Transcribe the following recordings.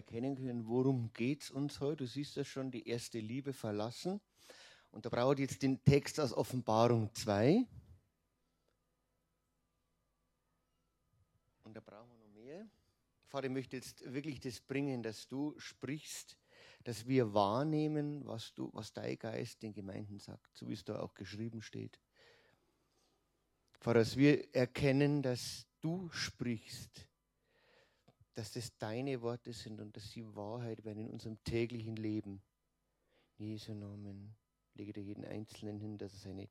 erkennen können, worum geht es uns heute. Du siehst das schon, die erste Liebe verlassen. Und da braucht jetzt den Text aus Offenbarung 2. Und da brauchen wir noch mehr. Vater, ich möchte jetzt wirklich das bringen, dass du sprichst, dass wir wahrnehmen, was, du, was dein Geist den Gemeinden sagt, so wie es da auch geschrieben steht. Vater, dass wir erkennen, dass du sprichst, dass das deine Worte sind und dass sie Wahrheit werden in unserem täglichen Leben. In Jesu Namen lege dir jeden Einzelnen hin, dass er seine,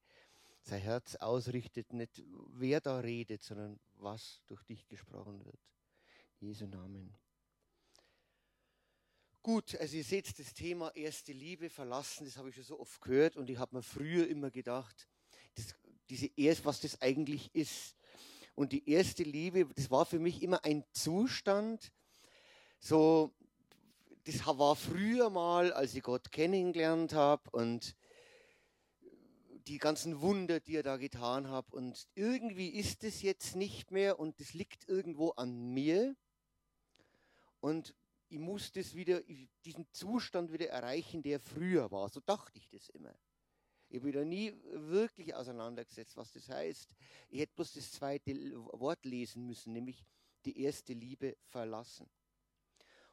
sein Herz ausrichtet, nicht wer da redet, sondern was durch dich gesprochen wird. In Jesu Namen. Gut, also ihr seht das Thema erste Liebe verlassen, das habe ich schon so oft gehört und ich habe mir früher immer gedacht, das, diese erst, was das eigentlich ist. Und die erste Liebe, das war für mich immer ein Zustand, so, das war früher mal, als ich Gott kennengelernt habe und die ganzen Wunder, die er da getan hat. Und irgendwie ist es jetzt nicht mehr und das liegt irgendwo an mir. Und ich muss das wieder, diesen Zustand wieder erreichen, der früher war. So dachte ich das immer. Ich habe da nie wirklich auseinandergesetzt, was das heißt. Ich hätte bloß das zweite Wort lesen müssen, nämlich die erste Liebe verlassen.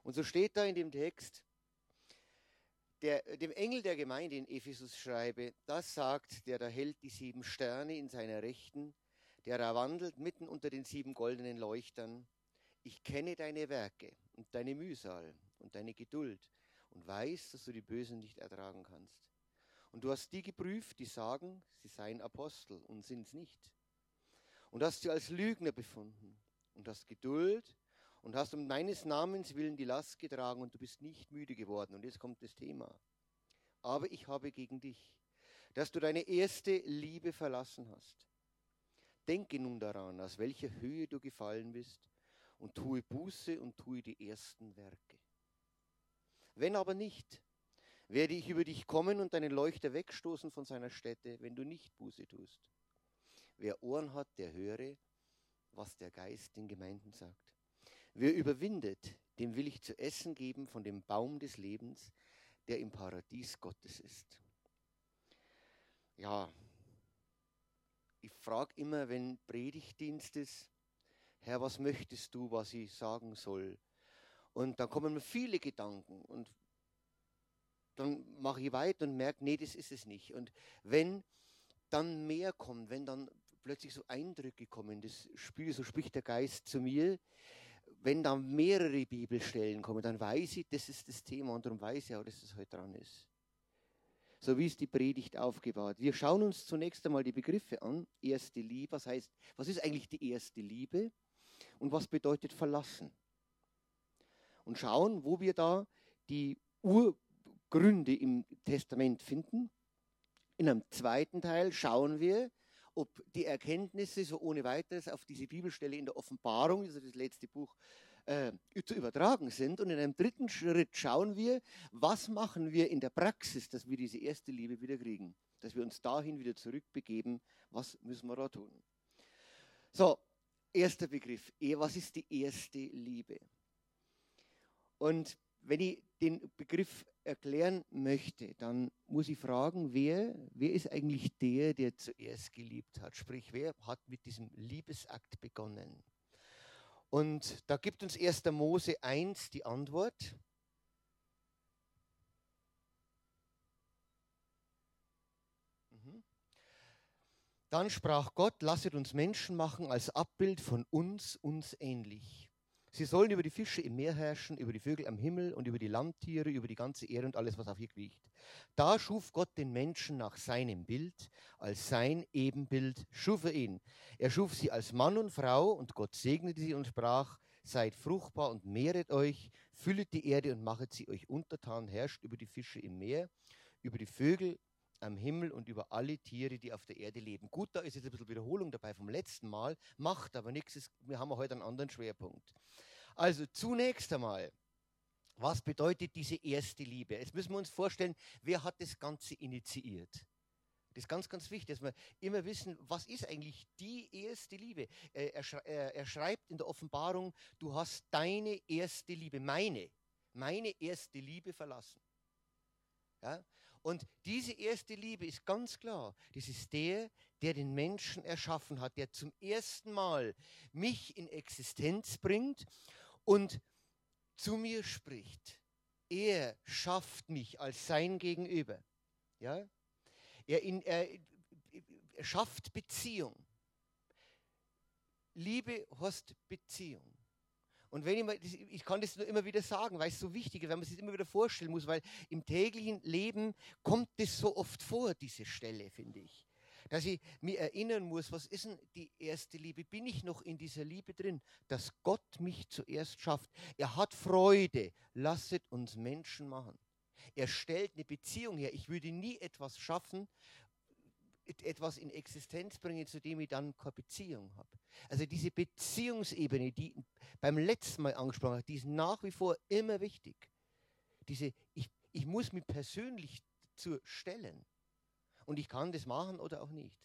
Und so steht da in dem Text, der, dem Engel der Gemeinde in Ephesus schreibe, das sagt, der da hält die sieben Sterne in seiner Rechten, der da wandelt mitten unter den sieben goldenen Leuchtern. Ich kenne deine Werke und deine Mühsal und deine Geduld und weiß, dass du die Bösen nicht ertragen kannst. Und du hast die geprüft, die sagen, sie seien Apostel und sind es nicht. Und hast sie als Lügner befunden und hast Geduld und hast um meines Namens willen die Last getragen und du bist nicht müde geworden. Und jetzt kommt das Thema. Aber ich habe gegen dich, dass du deine erste Liebe verlassen hast. Denke nun daran, aus welcher Höhe du gefallen bist und tue Buße und tue die ersten Werke. Wenn aber nicht, werde ich über dich kommen und deinen Leuchter wegstoßen von seiner Stätte, wenn du nicht Buße tust. Wer Ohren hat, der höre, was der Geist den Gemeinden sagt. Wer überwindet, dem will ich zu essen geben von dem Baum des Lebens, der im Paradies Gottes ist. Ja, ich frage immer, wenn Predigtdienst ist, Herr, was möchtest du, was ich sagen soll? Und dann kommen mir viele Gedanken und dann mache ich weiter und merke, nee, das ist es nicht. Und wenn dann mehr kommt, wenn dann plötzlich so Eindrücke kommen, das Spiel, so spricht der Geist zu mir, wenn dann mehrere Bibelstellen kommen, dann weiß ich, das ist das Thema und darum weiß ich auch, dass es das heute dran ist. So wie ist die Predigt aufgebaut. Wir schauen uns zunächst einmal die Begriffe an. Erste Liebe, was heißt, was ist eigentlich die erste Liebe und was bedeutet verlassen? Und schauen, wo wir da die Ur Gründe im Testament finden. In einem zweiten Teil schauen wir, ob die Erkenntnisse so ohne weiteres auf diese Bibelstelle in der Offenbarung, also das letzte Buch, äh, zu übertragen sind. Und in einem dritten Schritt schauen wir, was machen wir in der Praxis, dass wir diese erste Liebe wieder kriegen, dass wir uns dahin wieder zurückbegeben. Was müssen wir da tun? So, erster Begriff. Was ist die erste Liebe? Und wenn ich den Begriff erklären möchte, dann muss ich fragen, wer, wer ist eigentlich der, der zuerst geliebt hat? Sprich, wer hat mit diesem Liebesakt begonnen? Und da gibt uns 1. Mose 1 die Antwort. Mhm. Dann sprach Gott, lasset uns Menschen machen als Abbild von uns, uns ähnlich. Sie sollen über die Fische im Meer herrschen, über die Vögel am Himmel und über die Landtiere, über die ganze Erde und alles, was auf ihr kriecht. Da schuf Gott den Menschen nach seinem Bild, als sein Ebenbild schuf er ihn. Er schuf sie als Mann und Frau und Gott segnete sie und sprach, seid fruchtbar und mehret euch, füllet die Erde und machet sie euch untertan, herrscht über die Fische im Meer, über die Vögel am Himmel und über alle Tiere, die auf der Erde leben. Gut, da ist jetzt ein bisschen Wiederholung dabei vom letzten Mal, macht aber nichts, wir haben heute einen anderen Schwerpunkt. Also zunächst einmal, was bedeutet diese erste Liebe? Jetzt müssen wir uns vorstellen, wer hat das Ganze initiiert? Das ist ganz, ganz wichtig, dass wir immer wissen, was ist eigentlich die erste Liebe? Er, er, er schreibt in der Offenbarung, du hast deine erste Liebe, meine, meine erste Liebe verlassen. Ja? Und diese erste Liebe ist ganz klar, das ist der, der den Menschen erschaffen hat, der zum ersten Mal mich in Existenz bringt und zu mir spricht. Er schafft mich als sein Gegenüber. Ja? Er, in, er, er schafft Beziehung. Liebe heißt Beziehung. Und wenn ich, ich kann das nur immer wieder sagen, weil es so wichtig ist, weil man sich immer wieder vorstellen muss, weil im täglichen Leben kommt das so oft vor, diese Stelle, finde ich. Dass ich mir erinnern muss, was ist denn die erste Liebe? Bin ich noch in dieser Liebe drin, dass Gott mich zuerst schafft? Er hat Freude. Lasset uns Menschen machen. Er stellt eine Beziehung her. Ich würde nie etwas schaffen, etwas in Existenz bringen, zu dem ich dann keine Beziehung habe. Also diese Beziehungsebene, die beim letzten Mal angesprochen habe, die ist nach wie vor immer wichtig. Diese, ich, ich muss mich persönlich zur stellen. Und ich kann das machen oder auch nicht.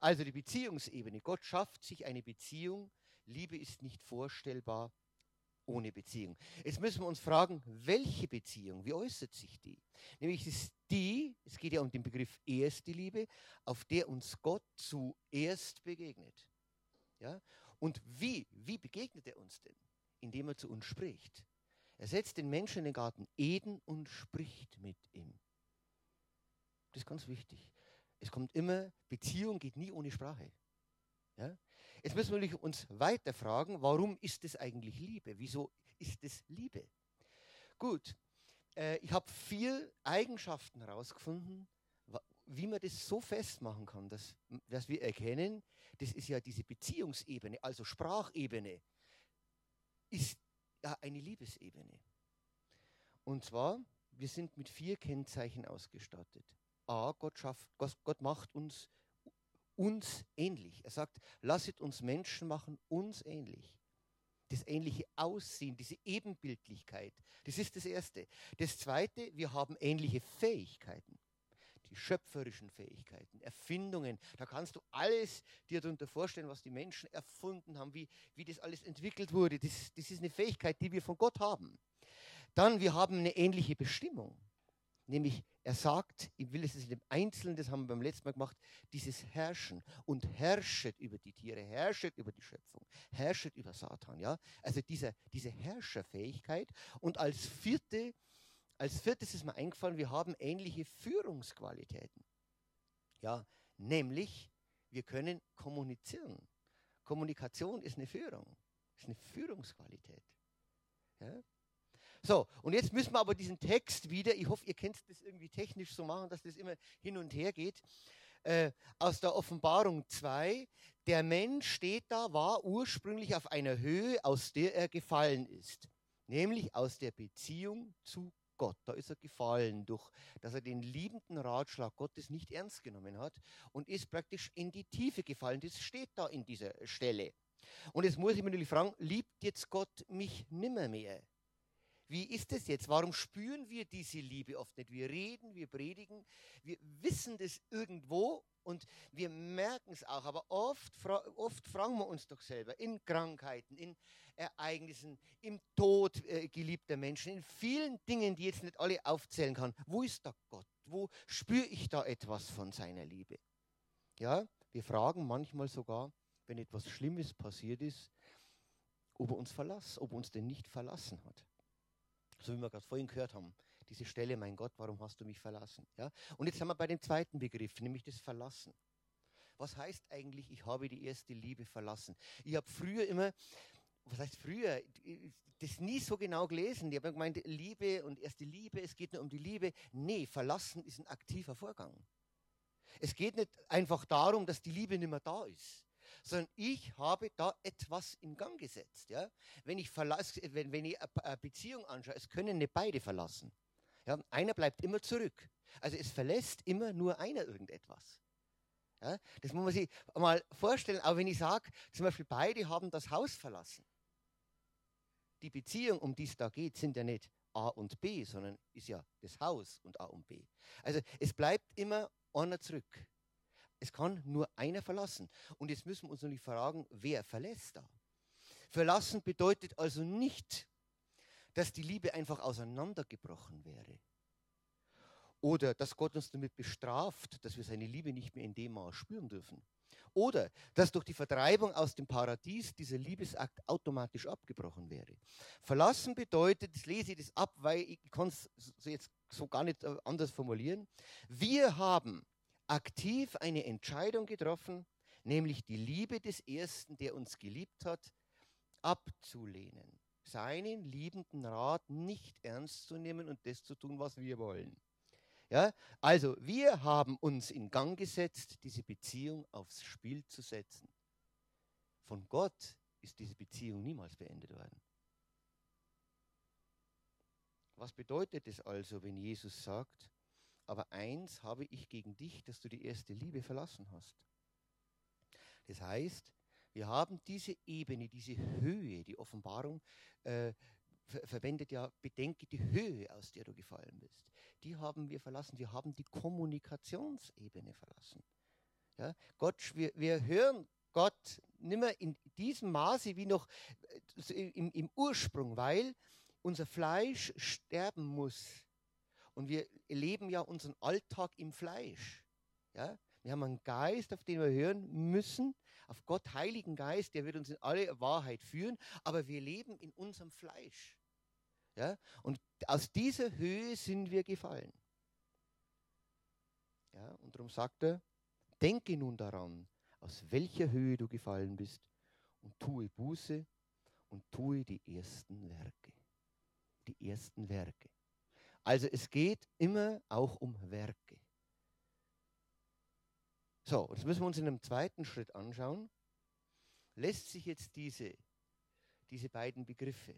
Also die Beziehungsebene. Gott schafft sich eine Beziehung. Liebe ist nicht vorstellbar ohne Beziehung. Jetzt müssen wir uns fragen, welche Beziehung, wie äußert sich die? Nämlich ist die, es geht ja um den Begriff erste Liebe, auf der uns Gott zuerst begegnet. Ja? Und wie, wie begegnet er uns denn? Indem er zu uns spricht. Er setzt den Menschen in den Garten Eden und spricht mit ihm. Das ist ganz wichtig. Es kommt immer, Beziehung geht nie ohne Sprache. Ja? Jetzt müssen wir uns weiter fragen, warum ist es eigentlich Liebe? Wieso ist es Liebe? Gut, äh, ich habe vier Eigenschaften herausgefunden, wie man das so festmachen kann, dass, dass wir erkennen, das ist ja diese Beziehungsebene, also Sprachebene, ist ja eine Liebesebene. Und zwar, wir sind mit vier Kennzeichen ausgestattet. A, Gott, schafft, Gott macht uns uns ähnlich. Er sagt, lasset uns Menschen machen, uns ähnlich. Das ähnliche Aussehen, diese Ebenbildlichkeit, das ist das Erste. Das Zweite, wir haben ähnliche Fähigkeiten. Die schöpferischen Fähigkeiten, Erfindungen, da kannst du alles dir darunter vorstellen, was die Menschen erfunden haben, wie, wie das alles entwickelt wurde. Das, das ist eine Fähigkeit, die wir von Gott haben. Dann, wir haben eine ähnliche Bestimmung. Nämlich, er sagt, ich will es in dem Einzelnen, das haben wir beim letzten Mal gemacht, dieses Herrschen und herrschet über die Tiere, herrschet über die Schöpfung, herrschet über Satan, ja. Also diese, diese Herrscherfähigkeit. Und als vierte, als viertes ist mir eingefallen, wir haben ähnliche Führungsqualitäten. Ja, nämlich, wir können kommunizieren. Kommunikation ist eine Führung, ist eine Führungsqualität. Ja? So, und jetzt müssen wir aber diesen Text wieder, ich hoffe, ihr könnt das irgendwie technisch so machen, dass das immer hin und her geht, äh, aus der Offenbarung 2. Der Mensch steht da, war ursprünglich auf einer Höhe, aus der er gefallen ist, nämlich aus der Beziehung zu Gott. Da ist er gefallen, durch dass er den liebenden Ratschlag Gottes nicht ernst genommen hat und ist praktisch in die Tiefe gefallen. Das steht da in dieser Stelle. Und jetzt muss ich mir natürlich fragen, liebt jetzt Gott mich nimmer mehr? Wie ist es jetzt? Warum spüren wir diese Liebe oft nicht? Wir reden, wir predigen, wir wissen das irgendwo und wir merken es auch. Aber oft, oft fragen wir uns doch selber in Krankheiten, in Ereignissen, im Tod äh, geliebter Menschen, in vielen Dingen, die jetzt nicht alle aufzählen kann. Wo ist da Gott? Wo spüre ich da etwas von seiner Liebe? Ja, wir fragen manchmal sogar, wenn etwas Schlimmes passiert ist, ob er uns verlassen, ob er uns denn nicht verlassen hat. So wie wir gerade vorhin gehört haben. Diese Stelle, mein Gott, warum hast du mich verlassen? Ja? Und jetzt sind wir bei dem zweiten Begriff, nämlich das Verlassen. Was heißt eigentlich, ich habe die erste Liebe verlassen? Ich habe früher immer, was heißt früher, das nie so genau gelesen. Ich habe gemeint, Liebe und erste Liebe, es geht nur um die Liebe. Nee, verlassen ist ein aktiver Vorgang. Es geht nicht einfach darum, dass die Liebe nicht mehr da ist sondern ich habe da etwas in Gang gesetzt. Ja? Wenn, ich verlass, wenn, wenn ich eine Beziehung anschaue, es können nicht beide verlassen. Ja? Einer bleibt immer zurück. Also es verlässt immer nur einer irgendetwas. Ja? Das muss man sich mal vorstellen, auch wenn ich sage, zum Beispiel beide haben das Haus verlassen. Die Beziehung, um die es da geht, sind ja nicht A und B, sondern ist ja das Haus und A und B. Also es bleibt immer einer zurück. Es kann nur einer verlassen. Und jetzt müssen wir uns natürlich fragen, wer verlässt da? Verlassen bedeutet also nicht, dass die Liebe einfach auseinandergebrochen wäre. Oder dass Gott uns damit bestraft, dass wir seine Liebe nicht mehr in dem Maß spüren dürfen. Oder dass durch die Vertreibung aus dem Paradies dieser Liebesakt automatisch abgebrochen wäre. Verlassen bedeutet, das lese ich das ab, weil ich kann es jetzt so gar nicht äh, anders formulieren. Wir haben aktiv eine Entscheidung getroffen, nämlich die Liebe des Ersten, der uns geliebt hat, abzulehnen. Seinen liebenden Rat nicht ernst zu nehmen und das zu tun, was wir wollen. Ja, also wir haben uns in Gang gesetzt, diese Beziehung aufs Spiel zu setzen. Von Gott ist diese Beziehung niemals beendet worden. Was bedeutet es also, wenn Jesus sagt, aber eins habe ich gegen dich, dass du die erste Liebe verlassen hast? Das heißt, wir haben diese Ebene, diese Höhe, die Offenbarung äh, ver verwendet ja, bedenke die Höhe, aus der du gefallen bist. Die haben wir verlassen. Wir haben die Kommunikationsebene verlassen. Ja, Gott, wir, wir hören Gott nicht mehr in diesem Maße wie noch äh, im, im Ursprung, weil unser Fleisch sterben muss. Und wir leben ja unseren Alltag im Fleisch. Ja? Wir haben einen Geist, auf den wir hören müssen, auf Gott, Heiligen Geist, der wird uns in alle Wahrheit führen, aber wir leben in unserem Fleisch. Ja? Und aus dieser Höhe sind wir gefallen. Ja? Und darum sagt er, denke nun daran, aus welcher Höhe du gefallen bist und tue Buße und tue die ersten Werke. Die ersten Werke. Also es geht immer auch um Werke. So, jetzt müssen wir uns in einem zweiten Schritt anschauen. Lässt sich jetzt diese, diese beiden Begriffe,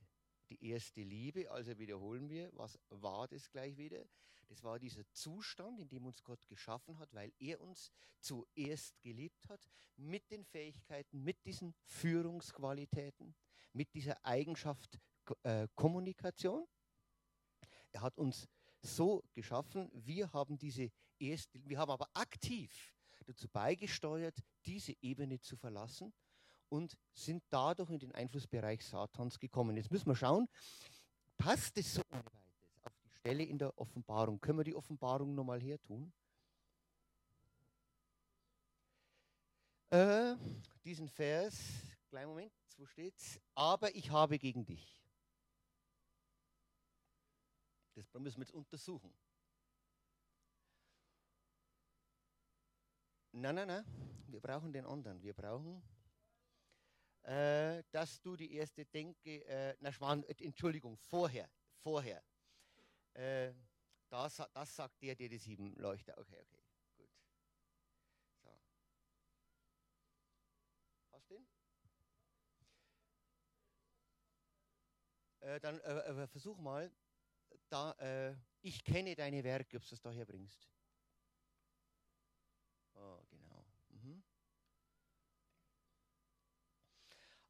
die erste Liebe, also wiederholen wir, was war das gleich wieder? Das war dieser Zustand, in dem uns Gott geschaffen hat, weil er uns zuerst geliebt hat, mit den Fähigkeiten, mit diesen Führungsqualitäten, mit dieser Eigenschaft äh, Kommunikation. Er hat uns so geschaffen, wir haben diese erste, wir haben aber aktiv dazu beigesteuert, diese Ebene zu verlassen und sind dadurch in den Einflussbereich Satans gekommen. Jetzt müssen wir schauen, passt es so auf die Stelle in der Offenbarung? Können wir die Offenbarung nochmal her tun? Äh, diesen Vers, kleinen Moment, wo steht's? Aber ich habe gegen dich. Das müssen wir jetzt untersuchen. Nein, nein, nein, wir brauchen den anderen. Wir brauchen äh, dass du die erste Denke, äh, na, Schwan, äh, Entschuldigung, vorher, vorher. Äh, das, das sagt der, der die sieben Leuchter. Okay, okay, gut. So. Hast du den? Äh, dann äh, versuch mal, da, ich kenne deine Werke, ob du es daher bringst. Oh, genau. Mhm.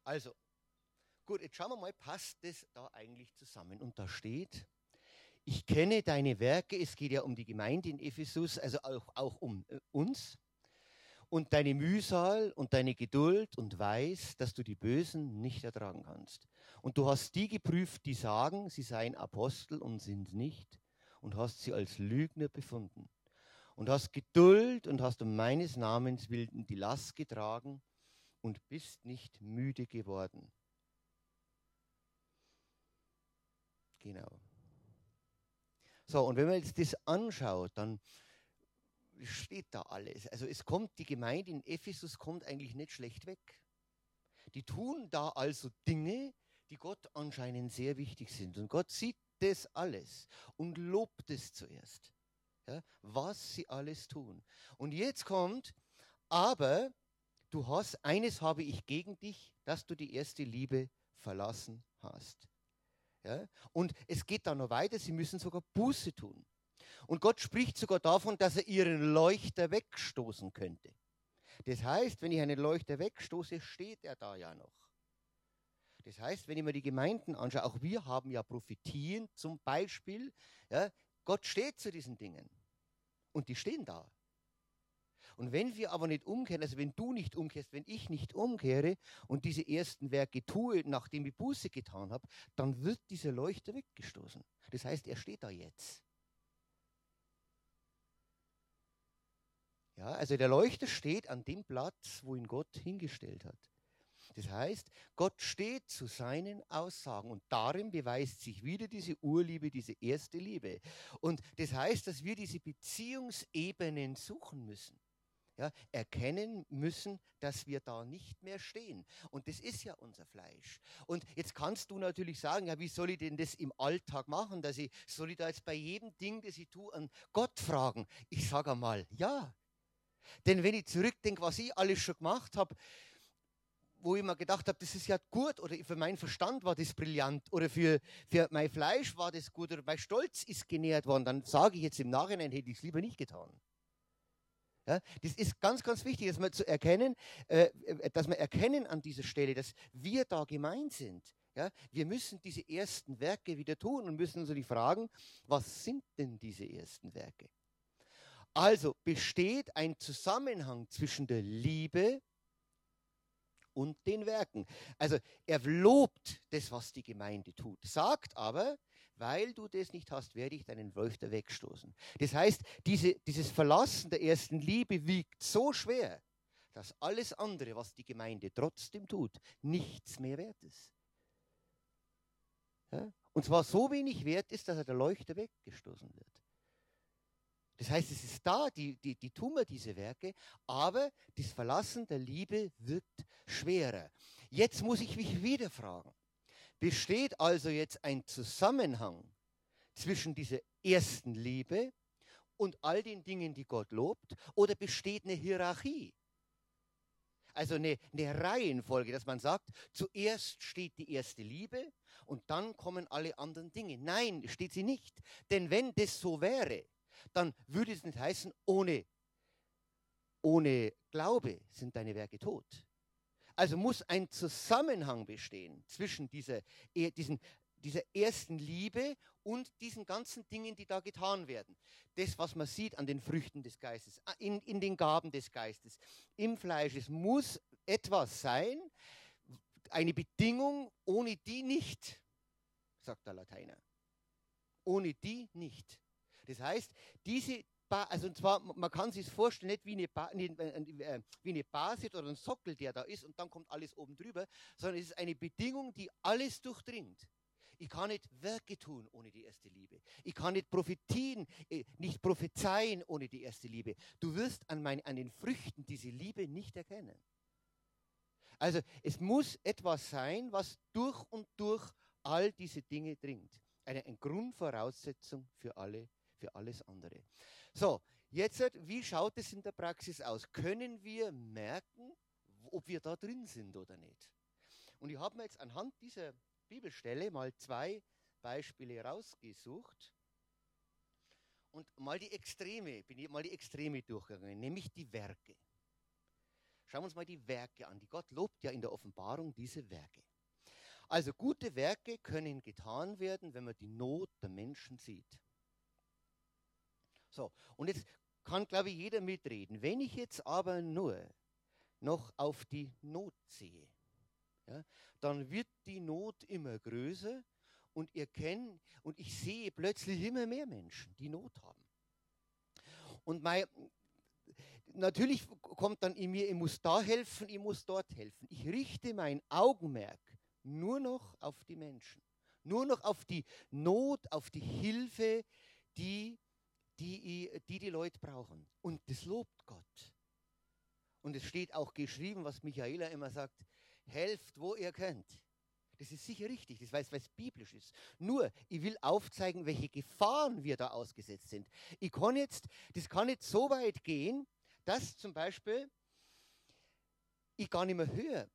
Also, gut, jetzt schauen wir mal, passt das da eigentlich zusammen? Und da steht, ich kenne deine Werke, es geht ja um die Gemeinde in Ephesus, also auch, auch um äh, uns, und deine Mühsal und deine Geduld und weiß, dass du die Bösen nicht ertragen kannst. Und du hast die geprüft, die sagen, sie seien Apostel und sind nicht, und hast sie als Lügner befunden. Und hast Geduld und hast um meines Namens willen die Last getragen und bist nicht müde geworden. Genau. So, und wenn man jetzt das anschaut, dann steht da alles. Also es kommt, die Gemeinde in Ephesus kommt eigentlich nicht schlecht weg. Die tun da also Dinge, die Gott anscheinend sehr wichtig sind. Und Gott sieht das alles und lobt es zuerst, ja, was sie alles tun. Und jetzt kommt, aber du hast, eines habe ich gegen dich, dass du die erste Liebe verlassen hast. Ja? Und es geht dann noch weiter, sie müssen sogar Buße tun. Und Gott spricht sogar davon, dass er ihren Leuchter wegstoßen könnte. Das heißt, wenn ich einen Leuchter wegstoße, steht er da ja noch. Das heißt, wenn ich mir die Gemeinden anschaue, auch wir haben ja Prophetien zum Beispiel, ja, Gott steht zu diesen Dingen. Und die stehen da. Und wenn wir aber nicht umkehren, also wenn du nicht umkehrst, wenn ich nicht umkehre und diese ersten Werke tue, nachdem ich Buße getan habe, dann wird dieser Leuchter weggestoßen. Das heißt, er steht da jetzt. Ja, also der Leuchter steht an dem Platz, wo ihn Gott hingestellt hat. Das heißt, Gott steht zu seinen Aussagen und darin beweist sich wieder diese Urliebe, diese erste Liebe. Und das heißt, dass wir diese Beziehungsebenen suchen müssen. Ja, erkennen müssen, dass wir da nicht mehr stehen. Und das ist ja unser Fleisch. Und jetzt kannst du natürlich sagen, ja, wie soll ich denn das im Alltag machen? Dass ich, soll ich da jetzt bei jedem Ding, das ich tue, an Gott fragen? Ich sage einmal, ja. Denn wenn ich zurückdenke, was ich alles schon gemacht habe, wo ich mir gedacht habe, das ist ja gut oder für meinen Verstand war das brillant oder für, für mein Fleisch war das gut oder mein Stolz ist genährt worden, dann sage ich jetzt im Nachhinein, hätte ich es lieber nicht getan. Ja, das ist ganz, ganz wichtig, dass wir zu erkennen, äh, dass wir erkennen an dieser Stelle, dass wir da gemeint sind. Ja, wir müssen diese ersten Werke wieder tun und müssen uns die fragen, was sind denn diese ersten Werke? Also besteht ein Zusammenhang zwischen der Liebe und den Werken. Also er lobt das, was die Gemeinde tut, sagt aber, weil du das nicht hast, werde ich deinen Wölfter wegstoßen. Das heißt, diese, dieses Verlassen der ersten Liebe wiegt so schwer, dass alles andere, was die Gemeinde trotzdem tut, nichts mehr wert ist. Ja? Und zwar so wenig wert ist, dass er der Leuchter weggestoßen wird. Das heißt, es ist da, die, die, die tun wir diese Werke, aber das Verlassen der Liebe wird schwerer. Jetzt muss ich mich wieder fragen, besteht also jetzt ein Zusammenhang zwischen dieser ersten Liebe und all den Dingen, die Gott lobt, oder besteht eine Hierarchie? Also eine, eine Reihenfolge, dass man sagt, zuerst steht die erste Liebe und dann kommen alle anderen Dinge. Nein, steht sie nicht. Denn wenn das so wäre, dann würde es nicht heißen, ohne, ohne Glaube sind deine Werke tot. Also muss ein Zusammenhang bestehen zwischen dieser, diesen, dieser ersten Liebe und diesen ganzen Dingen, die da getan werden. Das, was man sieht an den Früchten des Geistes, in, in den Gaben des Geistes, im Fleisch. Es muss etwas sein, eine Bedingung, ohne die nicht, sagt der Lateiner. Ohne die nicht. Das heißt, diese ba also und zwar, man kann sich vorstellen, nicht wie eine, ba äh, äh, wie eine Basis oder ein Sockel, der da ist und dann kommt alles oben drüber, sondern es ist eine Bedingung, die alles durchdringt. Ich kann nicht Werke tun ohne die erste Liebe. Ich kann nicht profitieren, äh, nicht prophezeien ohne die erste Liebe. Du wirst an, mein, an den Früchten diese Liebe nicht erkennen. Also es muss etwas sein, was durch und durch all diese Dinge dringt. Eine, eine Grundvoraussetzung für alle für alles andere. So, jetzt, wie schaut es in der Praxis aus? Können wir merken, ob wir da drin sind oder nicht? Und ich habe mir jetzt anhand dieser Bibelstelle mal zwei Beispiele rausgesucht und mal die Extreme, bin ich mal die Extreme durchgegangen, nämlich die Werke. Schauen wir uns mal die Werke an. Die Gott lobt ja in der Offenbarung diese Werke. Also gute Werke können getan werden, wenn man die Not der Menschen sieht. So, und jetzt kann, glaube ich, jeder mitreden. Wenn ich jetzt aber nur noch auf die Not sehe, ja, dann wird die Not immer größer und ihr kennt, und ich sehe plötzlich immer mehr Menschen, die Not haben. Und mein, natürlich kommt dann in mir, ich muss da helfen, ich muss dort helfen. Ich richte mein Augenmerk nur noch auf die Menschen, nur noch auf die Not, auf die Hilfe, die die, die die Leute brauchen. Und das lobt Gott. Und es steht auch geschrieben, was Michaela immer sagt, helft, wo ihr könnt. Das ist sicher richtig, das weiß, was biblisch ist. Nur, ich will aufzeigen, welche Gefahren wir da ausgesetzt sind. Ich kann jetzt, das kann nicht so weit gehen, dass zum Beispiel ich gar nicht mehr höre,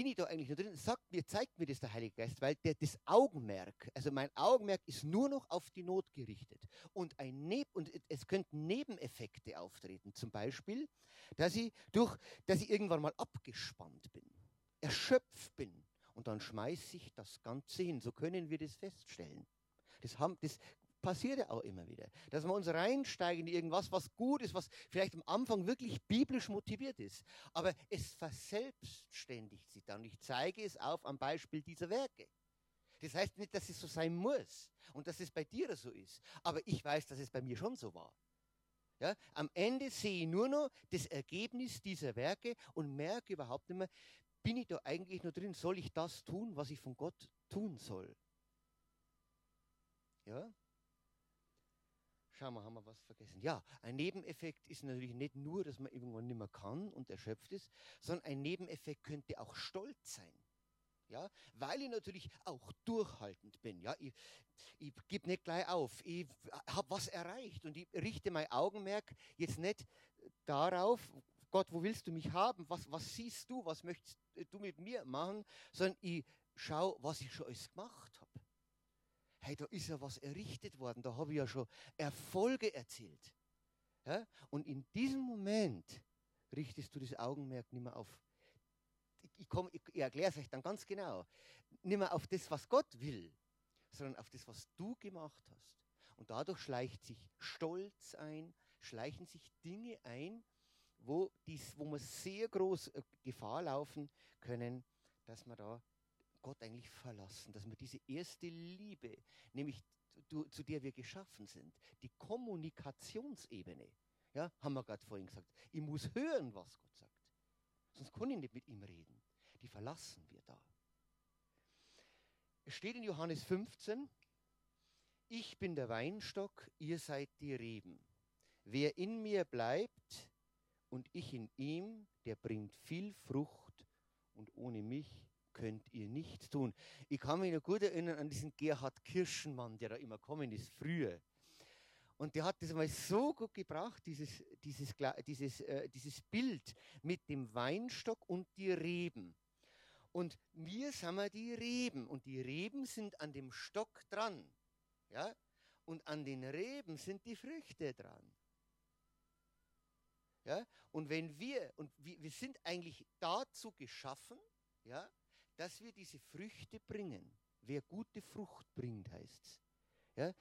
bin ich da eigentlich nur drin? Sagt mir, zeigt mir das der Heilige Geist, weil der, das Augenmerk, also mein Augenmerk ist nur noch auf die Not gerichtet. Und, ein Neb und es könnten Nebeneffekte auftreten. Zum Beispiel, dass ich, durch, dass ich irgendwann mal abgespannt bin, erschöpft bin. Und dann schmeiße ich das Ganze hin. So können wir das feststellen. Das, haben, das passiert ja auch immer wieder, dass wir uns reinsteigen in irgendwas, was gut ist, was vielleicht am Anfang wirklich biblisch motiviert ist. Aber es verselbstständigt sich dann. Ich zeige es auf am Beispiel dieser Werke. Das heißt nicht, dass es so sein muss und dass es bei dir so ist. Aber ich weiß, dass es bei mir schon so war. Ja, am Ende sehe ich nur noch das Ergebnis dieser Werke und merke überhaupt nicht mehr, bin ich da eigentlich nur drin? Soll ich das tun, was ich von Gott tun soll? Ja? Schauen wir, haben wir was vergessen? Ja, ein Nebeneffekt ist natürlich nicht nur, dass man irgendwann nicht mehr kann und erschöpft ist, sondern ein Nebeneffekt könnte auch Stolz sein. Ja, weil ich natürlich auch durchhaltend bin. Ja, ich, ich gebe nicht gleich auf. Ich habe was erreicht und ich richte mein Augenmerk jetzt nicht darauf, Gott, wo willst du mich haben? Was, was siehst du? Was möchtest du mit mir machen? Sondern ich schaue, was ich schon alles gemacht habe. Hey, da ist ja was errichtet worden. Da habe ich ja schon Erfolge erzielt. Ja? Und in diesem Moment richtest du das Augenmerk nicht mehr auf. Ich, ich, ich erkläre es euch dann ganz genau. Nicht mehr auf das, was Gott will, sondern auf das, was du gemacht hast. Und dadurch schleicht sich Stolz ein, schleichen sich Dinge ein, wo, dies, wo wir sehr groß äh, Gefahr laufen können, dass wir da Gott eigentlich verlassen, dass wir diese erste Liebe, nämlich zu, zu der wir geschaffen sind, die Kommunikationsebene, ja, haben wir gerade vorhin gesagt, ich muss hören, was Gott sagt, sonst kann ich nicht mit ihm reden. Die verlassen wir da. Es steht in Johannes 15, ich bin der Weinstock, ihr seid die Reben. Wer in mir bleibt und ich in ihm, der bringt viel Frucht und ohne mich könnt ihr nichts tun. Ich kann mich noch gut erinnern an diesen Gerhard Kirschenmann, der da immer kommen ist, früher. Und der hat das mal so gut gebracht, dieses, dieses, dieses, äh, dieses Bild mit dem Weinstock und die Reben. Und wir sind wir die Reben und die Reben sind an dem Stock dran. Ja? Und an den Reben sind die Früchte dran. Ja? Und wenn wir, und wir, wir sind eigentlich dazu geschaffen, ja, dass wir diese Früchte bringen. Wer gute Frucht bringt, heißt es. Ja?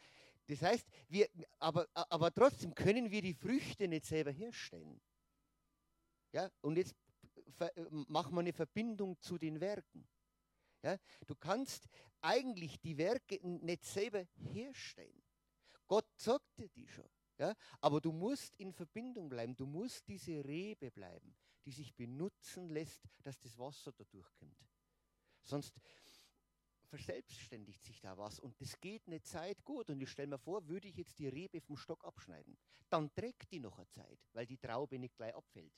Das heißt, wir, aber, aber trotzdem können wir die Früchte nicht selber herstellen. Ja? Und jetzt machen wir eine Verbindung zu den Werken. Ja? Du kannst eigentlich die Werke nicht selber herstellen. Gott sagt dir die schon. Ja? Aber du musst in Verbindung bleiben. Du musst diese Rebe bleiben, die sich benutzen lässt, dass das Wasser da durchkommt. Sonst verselbstständigt sich da was und das geht eine Zeit gut. Und ich stelle mir vor, würde ich jetzt die Rebe vom Stock abschneiden, dann trägt die noch eine Zeit, weil die Traube nicht gleich abfällt.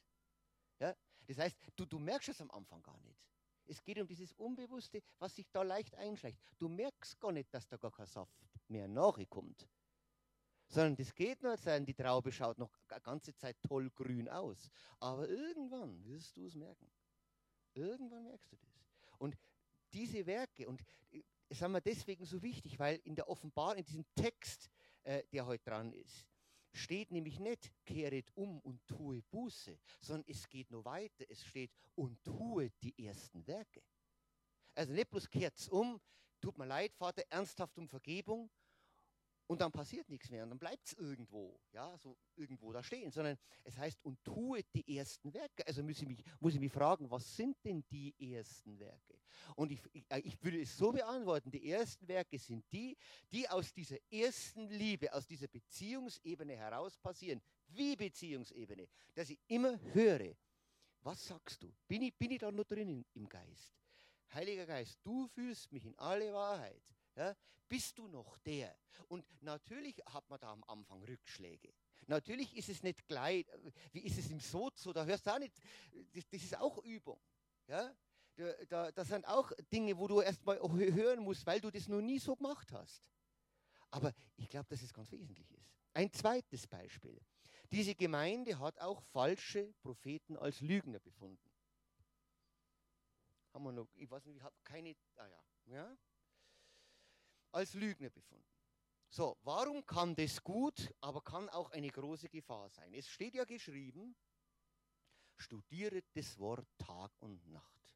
Ja? Das heißt, du, du merkst es am Anfang gar nicht. Es geht um dieses Unbewusste, was sich da leicht einschleicht. Du merkst gar nicht, dass da gar kein Saft mehr nachkommt sondern das geht nur sein, die Traube schaut noch eine ganze Zeit toll grün aus. Aber irgendwann wirst du es merken. Irgendwann merkst du das. Und diese Werke, und äh, haben wir deswegen so wichtig, weil in der Offenbarung, in diesem Text, äh, der heute dran ist, steht nämlich nicht, kehret um und tue Buße, sondern es geht nur weiter. Es steht, und tue die ersten Werke. Also nicht bloß kehrt um, tut mir leid, Vater, ernsthaft um Vergebung, und dann passiert nichts mehr und dann bleibt es irgendwo, ja, so irgendwo da stehen, sondern es heißt, und tue die ersten Werke. Also muss ich mich, muss ich mich fragen, was sind denn die ersten Werke? Und ich, ich, äh, ich würde es so beantworten, die ersten Werke sind die, die aus dieser ersten Liebe, aus dieser Beziehungsebene heraus passieren. Wie Beziehungsebene, dass ich immer höre, was sagst du? Bin ich, bin ich da nur drin im Geist? Heiliger Geist, du führst mich in alle Wahrheit. Ja, bist du noch der? Und natürlich hat man da am Anfang Rückschläge. Natürlich ist es nicht gleich, wie ist es im Sozo, da hörst du auch nicht, das, das ist auch Übung. Ja? Da, da, das sind auch Dinge, wo du erstmal hören musst, weil du das noch nie so gemacht hast. Aber ich glaube, dass es ganz wesentlich ist. Ein zweites Beispiel. Diese Gemeinde hat auch falsche Propheten als Lügner befunden. Haben wir noch, ich weiß nicht, ich habe keine, ah ja, ja, als Lügner befunden. So, warum kann das gut, aber kann auch eine große Gefahr sein? Es steht ja geschrieben, studiere das Wort Tag und Nacht.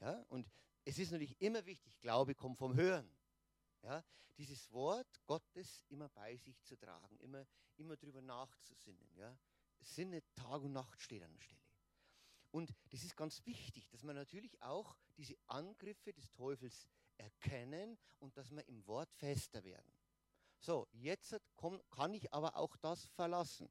Ja, und es ist natürlich immer wichtig, Glaube kommt vom Hören. Ja, dieses Wort Gottes immer bei sich zu tragen, immer, immer drüber nachzusinnen. Ja. Sinne Tag und Nacht steht an der Stelle. Und das ist ganz wichtig, dass man natürlich auch diese Angriffe des Teufels erkennen und dass wir im Wort fester werden. So, jetzt kann ich aber auch das verlassen.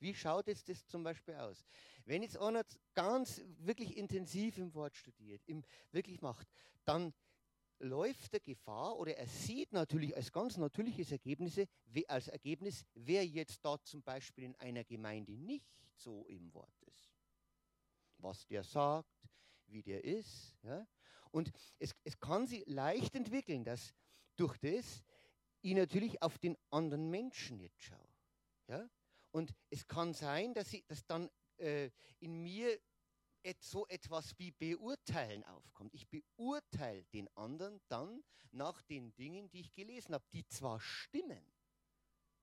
Wie schaut jetzt das zum Beispiel aus? Wenn jetzt einer ganz wirklich intensiv im Wort studiert, im, wirklich macht, dann läuft der Gefahr oder er sieht natürlich als ganz natürliches Ergebnis, als Ergebnis, wer jetzt da zum Beispiel in einer Gemeinde nicht so im Wort ist. Was der sagt, wie der ist. Ja? Und es, es kann sich leicht entwickeln, dass durch das ich natürlich auf den anderen Menschen jetzt schaue. Ja? Und es kann sein, dass, ich, dass dann äh, in mir et, so etwas wie Beurteilen aufkommt. Ich beurteile den anderen dann nach den Dingen, die ich gelesen habe, die zwar stimmen.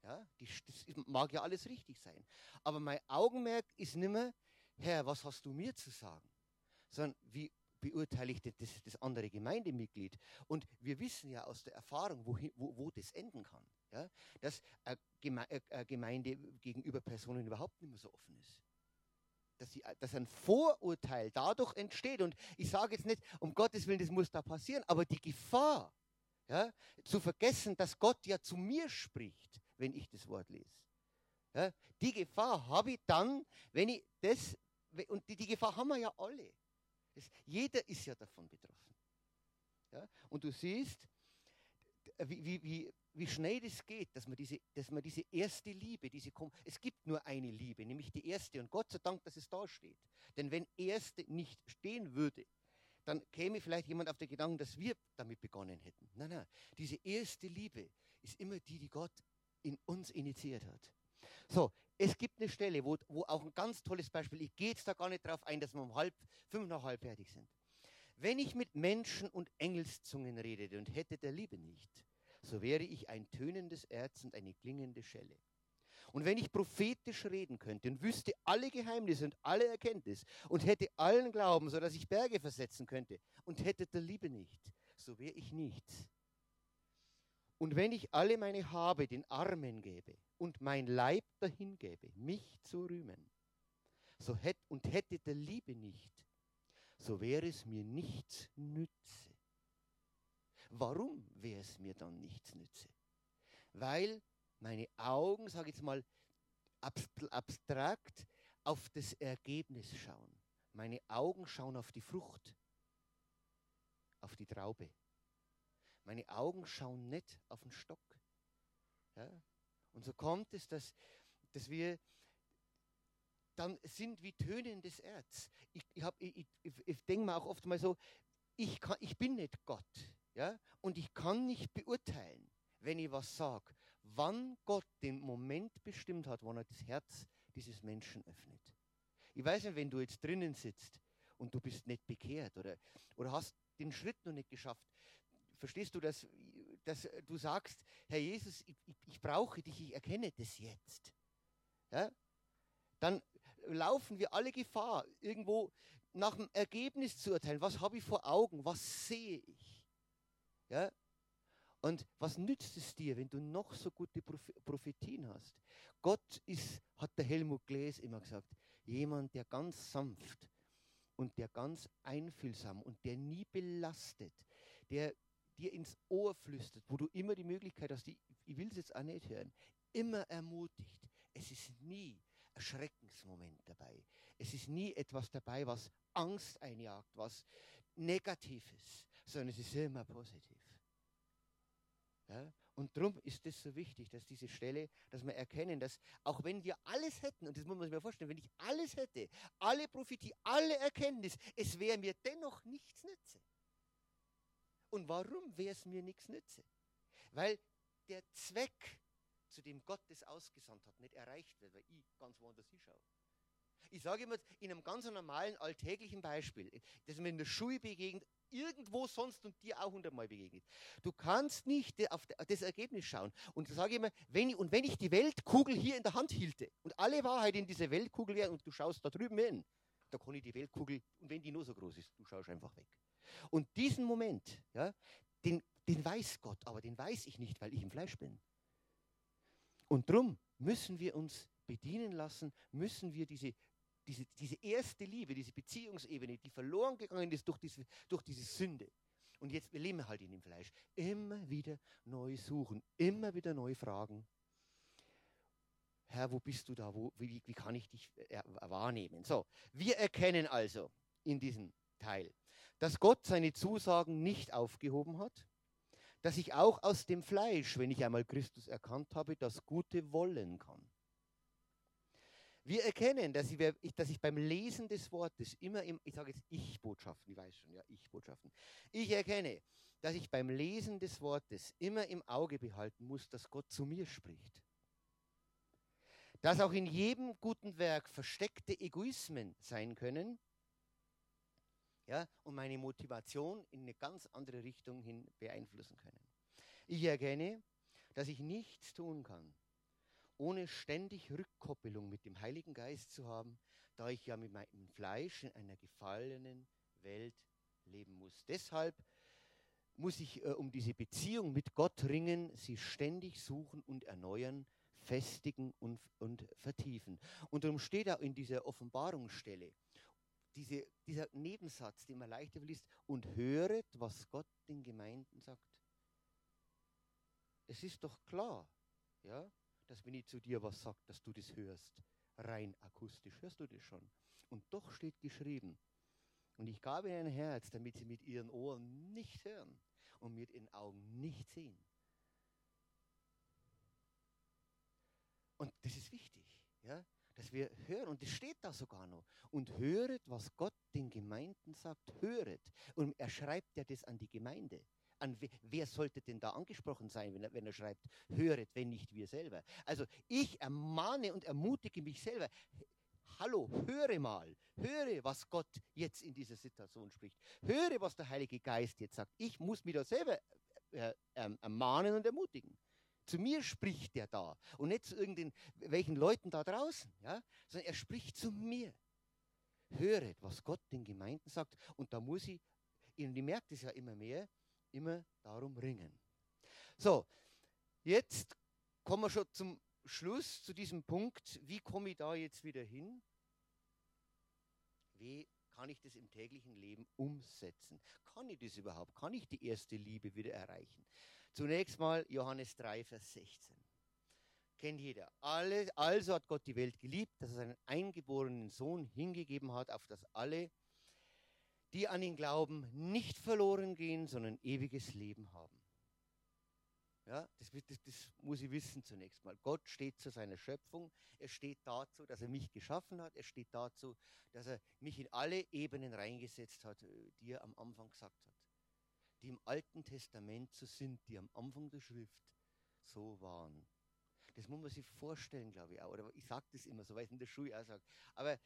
Ja, die, das mag ja alles richtig sein. Aber mein Augenmerk ist nicht mehr, Herr, was hast du mir zu sagen? Sondern wie beurteile ich das, das andere Gemeindemitglied? Und wir wissen ja aus der Erfahrung, wohin, wo, wo das enden kann ja, dass eine Gemeinde gegenüber Personen überhaupt nicht mehr so offen ist. Dass, sie, dass ein Vorurteil dadurch entsteht. Und ich sage jetzt nicht, um Gottes Willen, das muss da passieren, aber die Gefahr, ja, zu vergessen, dass Gott ja zu mir spricht, wenn ich das Wort lese. Ja, die Gefahr habe ich dann, wenn ich das, und die, die Gefahr haben wir ja alle. Das, jeder ist ja davon betroffen. Ja, und du siehst, wie, wie, wie wie schnell das geht, dass man diese, dass man diese erste Liebe, diese es gibt nur eine Liebe, nämlich die erste. Und Gott sei Dank, dass es da steht. Denn wenn erste nicht stehen würde, dann käme vielleicht jemand auf den Gedanken, dass wir damit begonnen hätten. Nein, nein. Diese erste Liebe ist immer die, die Gott in uns initiiert hat. So, es gibt eine Stelle, wo, wo auch ein ganz tolles Beispiel, ich gehe jetzt da gar nicht drauf ein, dass wir um halb, fünf nach halb fertig sind. Wenn ich mit Menschen und Engelszungen redete und hätte der Liebe nicht, so wäre ich ein tönendes Erz und eine klingende Schelle. Und wenn ich prophetisch reden könnte und wüsste alle Geheimnisse und alle Erkenntnis und hätte allen Glauben, so dass ich Berge versetzen könnte und hätte der Liebe nicht, so wäre ich nichts. Und wenn ich alle meine Habe den Armen gäbe und mein Leib dahingäbe, mich zu rühmen, so hätt, und hätte der Liebe nicht, so wäre es mir nichts nütze. Warum wäre es mir dann nichts nütze? Weil meine Augen, sage ich jetzt mal abstrakt, auf das Ergebnis schauen. Meine Augen schauen auf die Frucht, auf die Traube. Meine Augen schauen nicht auf den Stock. Ja? Und so kommt es, dass, dass wir dann sind wie tönendes Erz. Ich, ich, ich, ich, ich denke mir auch oft mal so, ich, kann, ich bin nicht Gott. Ja? Und ich kann nicht beurteilen, wenn ich was sage, wann Gott den Moment bestimmt hat, wann er das Herz dieses Menschen öffnet. Ich weiß nicht, wenn du jetzt drinnen sitzt und du bist nicht bekehrt oder, oder hast den Schritt noch nicht geschafft, verstehst du, dass, dass du sagst, Herr Jesus, ich, ich, ich brauche dich, ich erkenne das jetzt. Ja? Dann laufen wir alle Gefahr, irgendwo nach dem Ergebnis zu urteilen. Was habe ich vor Augen? Was sehe ich? Ja? Und was nützt es dir, wenn du noch so gute Prophetien hast? Gott ist, hat der Helmut Gläs immer gesagt, jemand, der ganz sanft und der ganz einfühlsam und der nie belastet, der dir ins Ohr flüstert, wo du immer die Möglichkeit hast, ich, ich will es jetzt auch nicht hören, immer ermutigt. Es ist nie ein Schreckensmoment dabei. Es ist nie etwas dabei, was Angst einjagt, was Negatives, sondern es ist immer positiv. Ja? Und darum ist es so wichtig, dass diese Stelle, dass wir erkennen, dass auch wenn wir alles hätten, und das muss man sich mal vorstellen, wenn ich alles hätte, alle Prophetie, alle Erkenntnis, es wäre mir dennoch nichts nütze. Und warum wäre es mir nichts nütze? Weil der Zweck, zu dem Gott das ausgesandt hat, nicht erreicht wird, weil ich ganz woanders hinschaue. Ich sage immer in einem ganz normalen alltäglichen Beispiel, das mir in der Schule begegnet, irgendwo sonst und dir auch hundertmal begegnet. Du kannst nicht auf das Ergebnis schauen. Und sage immer, wenn ich, und wenn ich die Weltkugel hier in der Hand hielte und alle Wahrheit in dieser Weltkugel wäre und du schaust da drüben hin, da kann ich die Weltkugel, und wenn die nur so groß ist, du schaust einfach weg. Und diesen Moment, ja, den, den weiß Gott, aber den weiß ich nicht, weil ich im Fleisch bin. Und darum müssen wir uns bedienen lassen, müssen wir diese, diese, diese erste Liebe, diese Beziehungsebene, die verloren gegangen ist durch diese, durch diese Sünde. Und jetzt, wir leben halt in dem Fleisch. Immer wieder neu suchen, immer wieder neu fragen. Herr, wo bist du da? Wo, wie, wie kann ich dich äh, wahrnehmen? So, wir erkennen also in diesem Teil, dass Gott seine Zusagen nicht aufgehoben hat, dass ich auch aus dem Fleisch, wenn ich einmal Christus erkannt habe, das Gute wollen kann. Wir erkennen, dass ich, dass ich beim Lesen des Wortes immer im, ich sage jetzt Ich-Botschaften, ich weiß schon, ja, Ich-Botschaften. Ich erkenne, dass ich beim Lesen des Wortes immer im Auge behalten muss, dass Gott zu mir spricht. Dass auch in jedem guten Werk versteckte Egoismen sein können, ja, und meine Motivation in eine ganz andere Richtung hin beeinflussen können. Ich erkenne, dass ich nichts tun kann, ohne ständig Rückkoppelung mit dem Heiligen Geist zu haben, da ich ja mit meinem Fleisch in einer gefallenen Welt leben muss. Deshalb muss ich äh, um diese Beziehung mit Gott ringen, sie ständig suchen und erneuern, festigen und, und vertiefen. Und darum steht auch in dieser Offenbarungsstelle, diese, dieser Nebensatz, den man leichter liest, und höret, was Gott den Gemeinden sagt. Es ist doch klar, ja, dass wenn ich zu dir was sage, dass du das hörst. Rein akustisch hörst du das schon. Und doch steht geschrieben, und ich gab ihnen ein Herz, damit sie mit ihren Ohren nicht hören und mit ihren Augen nicht sehen. Und das ist wichtig, ja, dass wir hören, und das steht da sogar noch, und höret, was Gott den Gemeinden sagt, höret. Und er schreibt ja das an die Gemeinde. An we wer sollte denn da angesprochen sein, wenn er, wenn er schreibt, höret, wenn nicht wir selber? Also ich ermahne und ermutige mich selber, hallo, höre mal, höre, was Gott jetzt in dieser Situation spricht. Höre, was der Heilige Geist jetzt sagt. Ich muss mich da selber äh, äh, ermahnen und ermutigen. Zu mir spricht der da und nicht zu irgendwelchen Leuten da draußen, ja? sondern er spricht zu mir. Höret, was Gott den Gemeinden sagt. Und da muss ich, und merke das ja immer mehr, immer darum ringen. So, jetzt kommen wir schon zum Schluss, zu diesem Punkt. Wie komme ich da jetzt wieder hin? Wie kann ich das im täglichen Leben umsetzen? Kann ich das überhaupt? Kann ich die erste Liebe wieder erreichen? Zunächst mal Johannes 3, Vers 16. Kennt jeder. Alle, also hat Gott die Welt geliebt, dass er seinen eingeborenen Sohn hingegeben hat, auf das alle, die an ihn glauben, nicht verloren gehen, sondern ewiges Leben haben. Ja, das, das, das, muss ich wissen zunächst mal. Gott steht zu seiner Schöpfung. Er steht dazu, dass er mich geschaffen hat. Er steht dazu, dass er mich in alle Ebenen reingesetzt hat, äh, die er am Anfang gesagt hat. Die im Alten Testament so sind, die am Anfang der Schrift so waren. Das muss man sich vorstellen, glaube ich auch. Oder ich sage das immer so, weil ich es in der Schule auch sage. Aber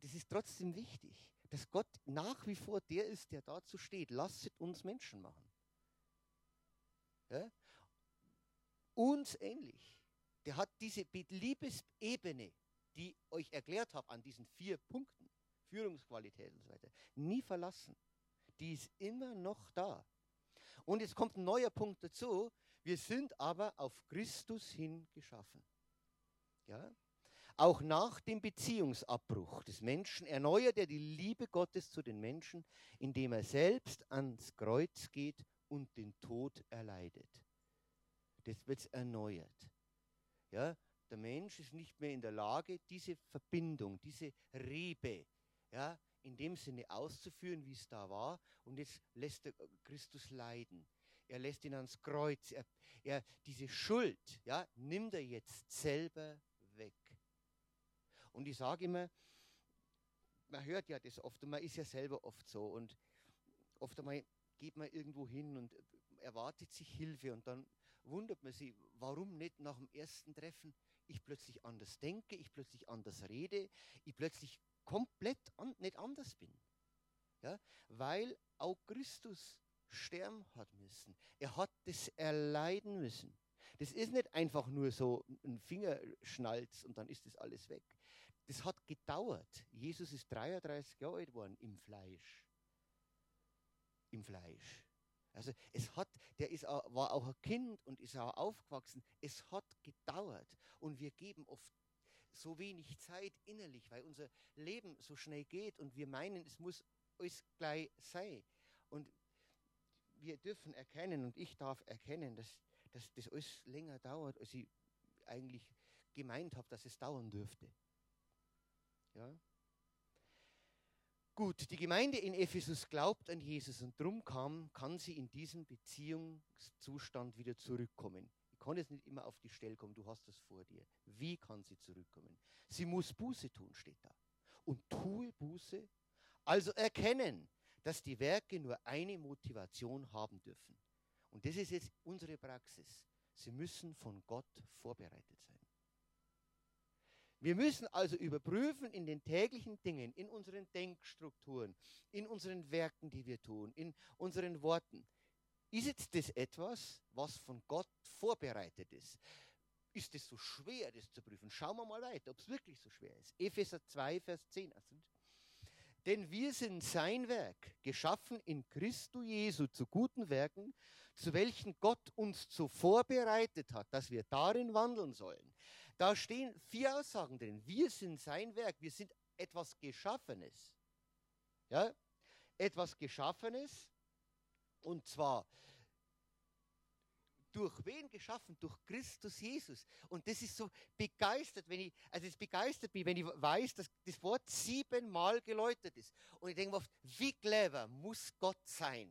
das ist trotzdem wichtig, dass Gott nach wie vor der ist, der dazu steht. Lasset uns Menschen machen. Ja? uns ähnlich. Der hat diese Liebesebene, die ich euch erklärt habe an diesen vier Punkten, Führungsqualität und so weiter, nie verlassen. Die ist immer noch da. Und jetzt kommt ein neuer Punkt dazu. Wir sind aber auf Christus hin geschaffen. Ja? Auch nach dem Beziehungsabbruch des Menschen erneuert er die Liebe Gottes zu den Menschen, indem er selbst ans Kreuz geht und den Tod erleidet das wird erneuert. Ja, der Mensch ist nicht mehr in der Lage, diese Verbindung, diese Rebe, ja, in dem Sinne auszuführen, wie es da war. Und jetzt lässt er Christus leiden. Er lässt ihn ans Kreuz. Er, er, diese Schuld ja, nimmt er jetzt selber weg. Und ich sage immer, man hört ja das oft und man ist ja selber oft so. Und oft einmal geht man irgendwo hin und erwartet sich Hilfe und dann wundert man sich, warum nicht nach dem ersten Treffen ich plötzlich anders denke, ich plötzlich anders rede, ich plötzlich komplett an, nicht anders bin. Ja? Weil auch Christus sterben hat müssen. Er hat das erleiden müssen. Das ist nicht einfach nur so ein Fingerschnalz und dann ist das alles weg. Das hat gedauert. Jesus ist 33 Jahre alt geworden im Fleisch. Im Fleisch. Also es hat, der ist, war auch ein Kind und ist auch aufgewachsen. Es hat gedauert und wir geben oft so wenig Zeit innerlich, weil unser Leben so schnell geht und wir meinen, es muss alles gleich sein. Und wir dürfen erkennen und ich darf erkennen, dass, dass das alles länger dauert, als ich eigentlich gemeint habe, dass es dauern dürfte. Ja? Gut, die Gemeinde in Ephesus glaubt an Jesus und drum kam, kann sie in diesen Beziehungszustand wieder zurückkommen. Kann jetzt nicht immer auf die Stelle kommen, du hast das vor dir. Wie kann sie zurückkommen? Sie muss Buße tun, steht da. Und tue Buße, also erkennen, dass die Werke nur eine Motivation haben dürfen. Und das ist jetzt unsere Praxis. Sie müssen von Gott vorbereitet sein. Wir müssen also überprüfen in den täglichen Dingen, in unseren Denkstrukturen, in unseren Werken, die wir tun, in unseren Worten. Ist jetzt das etwas, was von Gott vorbereitet ist? Ist es so schwer, das zu prüfen? Schauen wir mal weiter, ob es wirklich so schwer ist. Epheser 2, Vers 10. Denn wir sind sein Werk, geschaffen in Christo Jesu zu guten Werken, zu welchen Gott uns so vorbereitet hat, dass wir darin wandeln sollen. Da stehen vier Aussagen drin. Wir sind sein Werk, wir sind etwas Geschaffenes. Ja? Etwas Geschaffenes und zwar durch wen geschaffen? Durch Christus Jesus. Und das ist so begeistert, wenn ich, also es begeistert mich, wenn ich weiß, dass das Wort siebenmal geläutet ist. Und ich denke mir oft, wie clever muss Gott sein?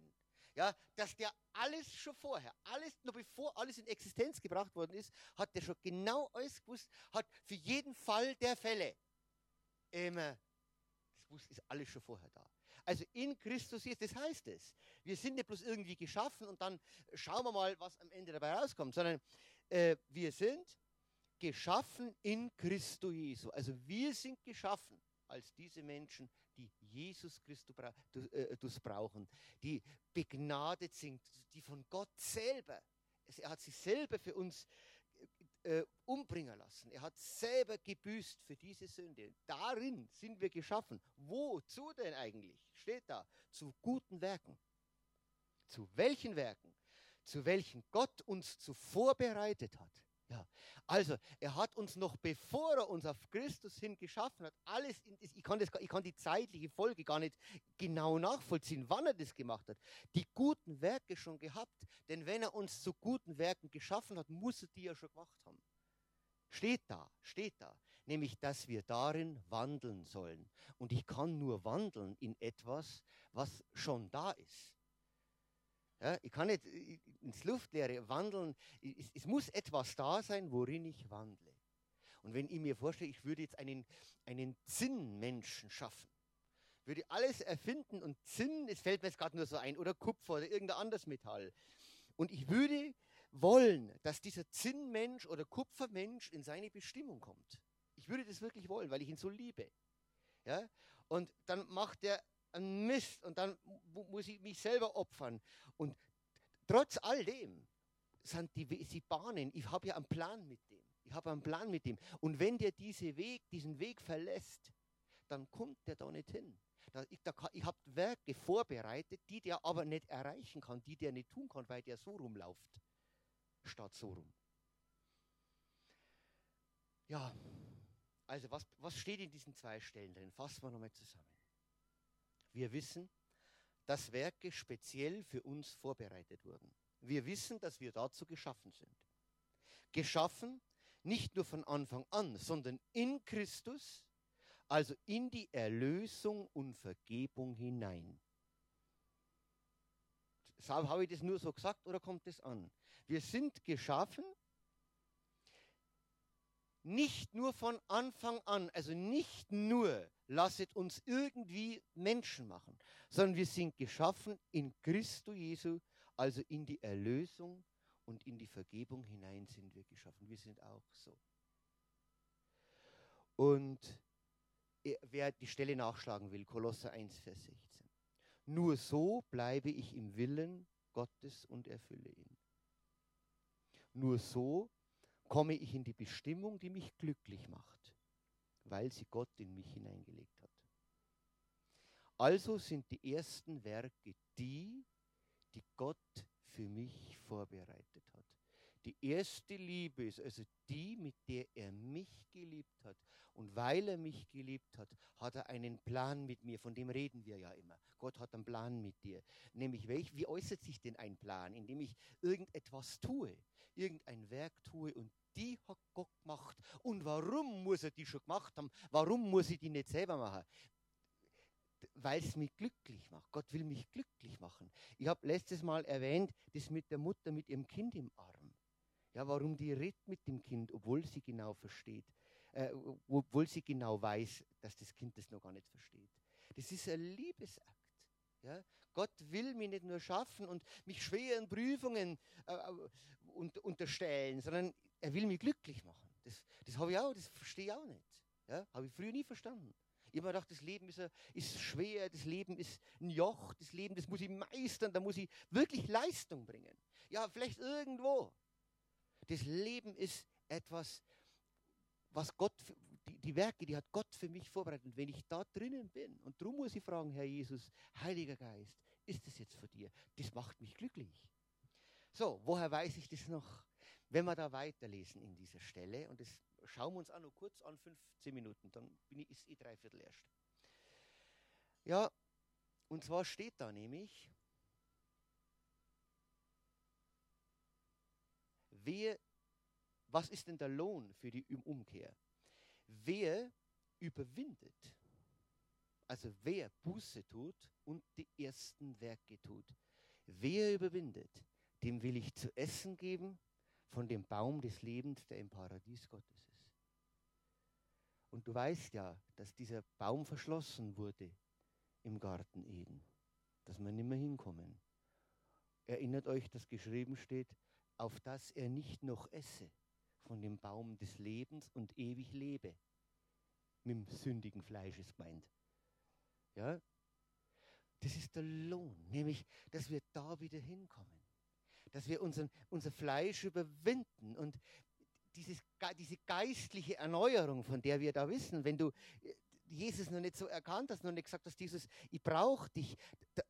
Ja, dass der alles schon vorher, alles, nur bevor alles in Existenz gebracht worden ist, hat der schon genau alles gewusst, hat für jeden Fall der Fälle immer, das ist alles schon vorher da. Also in Christus ist, das heißt es. Wir sind nicht bloß irgendwie geschaffen und dann schauen wir mal, was am Ende dabei rauskommt, sondern äh, wir sind geschaffen in Christus Jesu. Also wir sind geschaffen als diese Menschen, die Jesus Christus äh, brauchen, die begnadet sind, die von Gott selber, er hat sich selber für uns äh, umbringen lassen. Er hat selber gebüßt für diese Sünde. Darin sind wir geschaffen. Wozu denn eigentlich? Steht da. Zu guten Werken. Zu welchen Werken? Zu welchen Gott uns zuvor bereitet hat. Ja, also er hat uns noch bevor er uns auf Christus hin geschaffen hat, alles, in, ich, kann das, ich kann die zeitliche Folge gar nicht genau nachvollziehen, wann er das gemacht hat, die guten Werke schon gehabt, denn wenn er uns zu guten Werken geschaffen hat, muss er die ja schon gemacht haben. Steht da, steht da, nämlich, dass wir darin wandeln sollen. Und ich kann nur wandeln in etwas, was schon da ist. Ja, ich kann nicht äh, ins Luftleere wandeln. Es, es, muss etwas da sein, worin ich wandle. Und wenn ich mir vorstelle, ich würde jetzt einen, einen Zinnmenschen schaffen, würde alles erfinden und Zinn, es fällt mir jetzt gerade nur so ein, oder Kupfer oder irgendein anderes Metall. Und ich würde wollen, dass dieser Zinnmensch oder Kupfermensch in seine Bestimmung kommt. Ich würde das wirklich wollen, weil ich ihn so liebe. Ja? Und dann macht er ein Mist und dann muss ich mich selber opfern. Und trotz all dem sind die, die Bahnen, ich habe ja einen Plan mit dem. Ich habe einen Plan mit dem. Und wenn der diese Weg, diesen Weg verlässt, dann kommt der da nicht hin. Da, ich ich habe Werke vorbereitet, die der aber nicht erreichen kann, die der nicht tun kann, weil der so rumläuft, statt so rum. Ja, also was, was steht in diesen zwei Stellen drin? Fassen wir nochmal zusammen. Wir wissen, dass Werke speziell für uns vorbereitet wurden. Wir wissen, dass wir dazu geschaffen sind. Geschaffen nicht nur von Anfang an, sondern in Christus, also in die Erlösung und Vergebung hinein. Habe ich das nur so gesagt oder kommt das an? Wir sind geschaffen nicht nur von Anfang an, also nicht nur lasset uns irgendwie Menschen machen, sondern wir sind geschaffen in Christo Jesu, also in die Erlösung und in die Vergebung hinein sind wir geschaffen. Wir sind auch so. Und wer die Stelle nachschlagen will, Kolosser 1, Vers 16. Nur so bleibe ich im Willen Gottes und erfülle ihn. Nur so komme ich in die Bestimmung, die mich glücklich macht, weil sie Gott in mich hineingelegt hat. Also sind die ersten Werke die, die Gott für mich vorbereitet hat. Die erste Liebe ist also die, mit der er mich geliebt hat. Und weil er mich geliebt hat, hat er einen Plan mit mir. Von dem reden wir ja immer. Gott hat einen Plan mit dir. Nämlich, welch, wie äußert sich denn ein Plan? Indem ich irgendetwas tue, irgendein Werk tue und die hat Gott gemacht. Und warum muss er die schon gemacht haben? Warum muss ich die nicht selber machen? Weil es mich glücklich macht. Gott will mich glücklich machen. Ich habe letztes Mal erwähnt, das mit der Mutter mit ihrem Kind im Arm. Ja, warum die redet mit dem Kind, obwohl sie genau versteht, äh, obwohl sie genau weiß, dass das Kind das noch gar nicht versteht. Das ist ein Liebesakt. Ja? Gott will mich nicht nur schaffen und mich schweren Prüfungen äh, und, unterstellen, sondern er will mich glücklich machen. Das, das habe ich auch, das verstehe ich auch nicht. Ja? Habe ich früher nie verstanden. Ich habe gedacht, das Leben ist, ist schwer, das Leben ist ein Joch, das Leben, das muss ich meistern, da muss ich wirklich Leistung bringen. Ja, vielleicht irgendwo. Das Leben ist etwas, was Gott, die, die Werke, die hat Gott für mich vorbereitet. Und wenn ich da drinnen bin, und darum muss ich fragen, Herr Jesus, Heiliger Geist, ist das jetzt für dir? Das macht mich glücklich. So, woher weiß ich das noch? Wenn wir da weiterlesen in dieser Stelle, und das schauen wir uns auch noch kurz an, 15 Minuten, dann bin ich, ist eh dreiviertel erst. Ja, und zwar steht da nämlich, wer, was ist denn der Lohn für die Umkehr? Wer überwindet, also wer Buße tut und die ersten Werke tut, wer überwindet, dem will ich zu essen geben von dem Baum des Lebens, der im Paradies Gottes ist. Und du weißt ja, dass dieser Baum verschlossen wurde im Garten Eden, dass wir nicht mehr hinkommen. Erinnert euch, dass geschrieben steht, auf dass er nicht noch esse von dem Baum des Lebens und ewig lebe. Mit dem sündigen Fleisch ist gemeint. Ja? Das ist der Lohn, nämlich, dass wir da wieder hinkommen. Dass wir unseren, unser Fleisch überwinden und dieses, diese geistliche Erneuerung, von der wir da wissen, wenn du äh, Jesus noch nicht so erkannt hast, noch nicht gesagt hast, Jesus, ich brauche dich,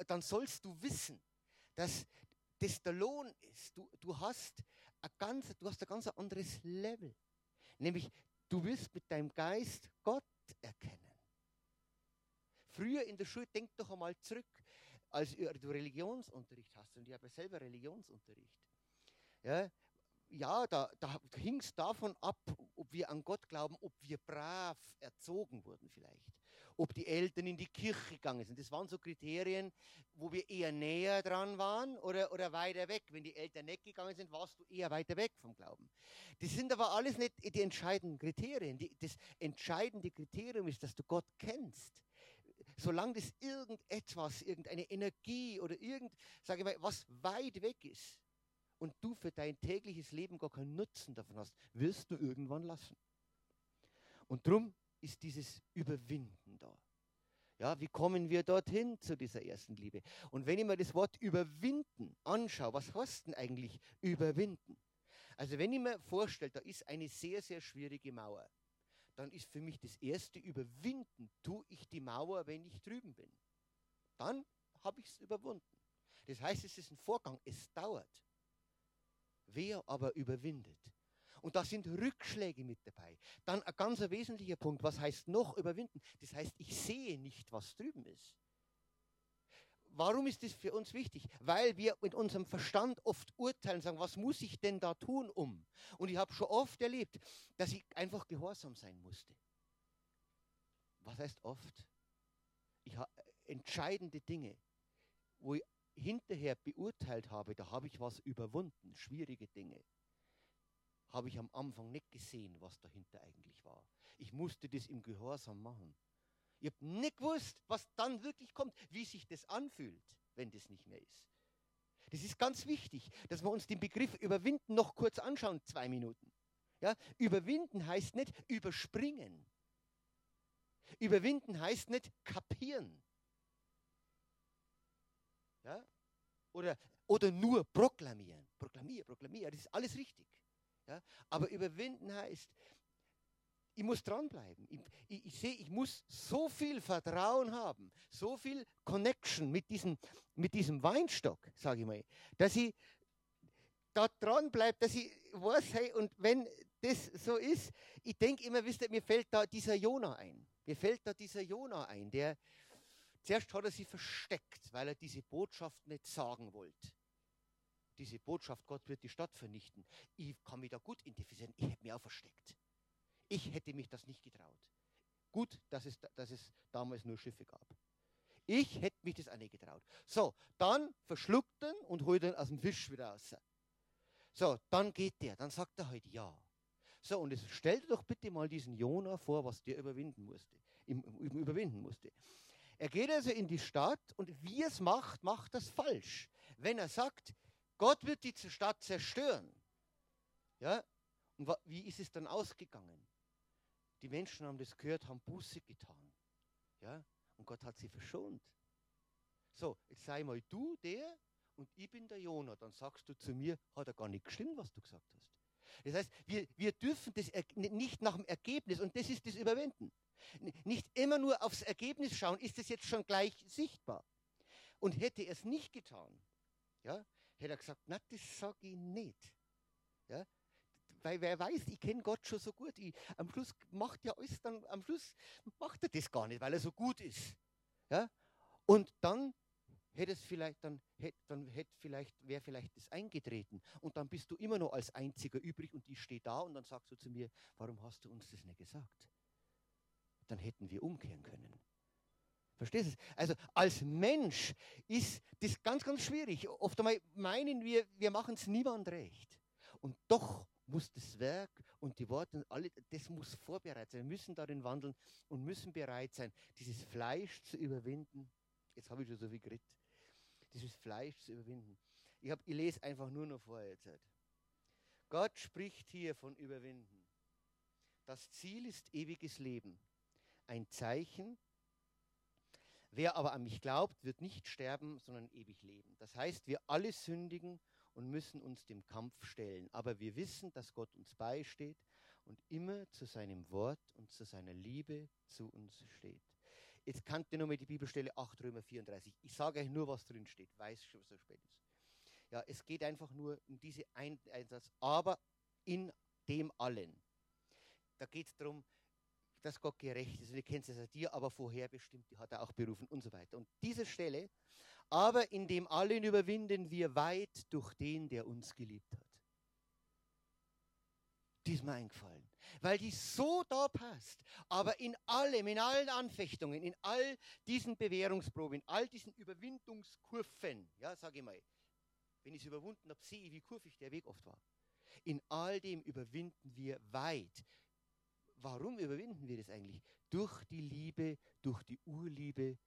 dann sollst du wissen, dass das der Lohn ist. Du, du, hast ein ganz, du hast ein ganz anderes Level. Nämlich, du wirst mit deinem Geist Gott erkennen. Früher in der Schule, denk doch einmal zurück, als du Religionsunterricht hast. Und ich habe ja selber Religionsunterricht. Ja, ja da, da hing es davon ab, ob wir an Gott glauben, ob wir brav erzogen wurden vielleicht ob die Eltern in die Kirche gegangen sind. Das waren so Kriterien, wo wir eher näher dran waren oder, oder weiter weg. Wenn die Eltern nicht gegangen sind, warst du eher weiter weg vom Glauben. Das sind aber alles nicht die entscheidenden Kriterien. Die, das entscheidende Kriterium ist, dass du Gott kennst. Solange das irgendetwas, irgendeine Energie oder irgend, sage ich mal, was weit weg ist und du für dein tägliches Leben gar keinen Nutzen davon hast, wirst du irgendwann lassen. Und darum ist dieses Überwinden da. Ja, wie kommen wir dorthin zu dieser ersten Liebe? Und wenn ich mir das Wort überwinden anschaue, was heißt denn eigentlich überwinden? Also wenn ich mir vorstelle, da ist eine sehr, sehr schwierige Mauer, dann ist für mich das erste Überwinden, tue ich die Mauer, wenn ich drüben bin. Dann habe ich es überwunden. Das heißt, es ist ein Vorgang, es dauert. Wer aber überwindet, und da sind Rückschläge mit dabei. Dann ein ganz wesentlicher Punkt, was heißt noch überwinden? Das heißt, ich sehe nicht, was drüben ist. Warum ist das für uns wichtig? Weil wir mit unserem Verstand oft urteilen, sagen, was muss ich denn da tun, um? Und ich habe schon oft erlebt, dass ich einfach gehorsam sein musste. Was heißt oft? Ich habe entscheidende Dinge, wo ich hinterher beurteilt habe, da habe ich was überwunden, schwierige Dinge habe ich am Anfang nicht gesehen, was dahinter eigentlich war. Ich musste das im Gehorsam machen. Ich habe nicht gewusst, was dann wirklich kommt, wie sich das anfühlt, wenn das nicht mehr ist. Das ist ganz wichtig, dass wir uns den Begriff überwinden noch kurz anschauen, zwei Minuten. Ja, überwinden heißt nicht überspringen. Überwinden heißt nicht kapieren. Ja? Oder, oder nur proklamieren. Proklamieren, proklamieren, das ist alles richtig. Ja? Aber überwinden heißt, ich muss dranbleiben. Ich, ich, ich sehe, ich muss so viel Vertrauen haben, so viel Connection mit diesem, mit diesem Weinstock, sage ich mal, dass ich da dranbleibe, dass ich weiß, hey, und wenn das so ist, ich denke immer, wisst ihr, mir fällt da dieser Jona ein. Mir fällt da dieser Jona ein, der zuerst hat er sie versteckt, weil er diese Botschaft nicht sagen wollte. Diese Botschaft, Gott wird die Stadt vernichten. Ich kann mich da gut identifizieren. Ich hätte mich auch versteckt. Ich hätte mich das nicht getraut. Gut, dass es, dass es damals nur Schiffe gab. Ich hätte mich das auch nicht getraut. So, dann verschluckt ihn und holt ihn aus dem Fisch wieder raus. So, dann geht der, dann sagt er halt ja. So, und jetzt stell dir doch bitte mal diesen Jona vor, was der überwinden musste, überwinden musste. Er geht also in die Stadt und wie er es macht, macht das falsch. Wenn er sagt, Gott wird die Stadt zerstören, ja, und wie ist es dann ausgegangen? Die Menschen haben das gehört, haben Buße getan. Ja? Und Gott hat sie verschont. So, jetzt sei mal du der und ich bin der Jonah. Dann sagst du zu mir, hat er gar nicht gestimmt, was du gesagt hast. Das heißt, wir, wir dürfen das nicht nach dem Ergebnis, und das ist das Überwinden. Nicht immer nur aufs Ergebnis schauen, ist das jetzt schon gleich sichtbar. Und hätte er es nicht getan, ja, hätte er gesagt, na, das sage ich nicht. Ja, weil wer weiß, ich kenne Gott schon so gut. Ich, am Schluss macht ja alles dann, am Schluss macht er das gar nicht, weil er so gut ist. Ja? Und dann hätte es vielleicht, dann hätte, dann hätte vielleicht, wäre vielleicht das eingetreten. Und dann bist du immer noch als Einziger übrig und ich stehe da und dann sagst du zu mir, warum hast du uns das nicht gesagt? Dann hätten wir umkehren können. Verstehst du? Also als Mensch ist das ganz, ganz schwierig. Oft einmal meinen wir, wir machen es niemand recht. Und doch muss das Werk und die Worte, alle, das muss vorbereitet sein. Wir müssen darin wandeln und müssen bereit sein, dieses Fleisch zu überwinden. Jetzt habe ich schon so viel geredet. Dieses Fleisch zu überwinden. Ich, hab, ich lese einfach nur noch vor jetzt. Gott spricht hier von Überwinden. Das Ziel ist ewiges Leben. Ein Zeichen. Wer aber an mich glaubt, wird nicht sterben, sondern ewig leben. Das heißt, wir alle sündigen und müssen uns dem Kampf stellen. Aber wir wissen, dass Gott uns beisteht und immer zu seinem Wort und zu seiner Liebe zu uns steht. Jetzt kannte ihr nochmal die Bibelstelle 8 Römer 34. Ich sage euch nur, was drin steht, weiß schon, so spät ist. Ja, es geht einfach nur um diese Ein Einsatz, aber in dem allen. Da geht es darum, dass Gott gerecht ist. Und ihr kennt es ja dir, aber vorherbestimmt, die hat er auch berufen und so weiter. Und diese Stelle aber in dem allen überwinden wir weit durch den, der uns geliebt hat. Die ist mir eingefallen, weil die so da passt. Aber in allem, in allen Anfechtungen, in all diesen Bewährungsproben, in all diesen Überwindungskurven, ja, sage ich mal, wenn ich es überwunden habe, sehe ich, wie kurvig der Weg oft war. In all dem überwinden wir weit. Warum überwinden wir das eigentlich? Durch die Liebe, durch die Urliebe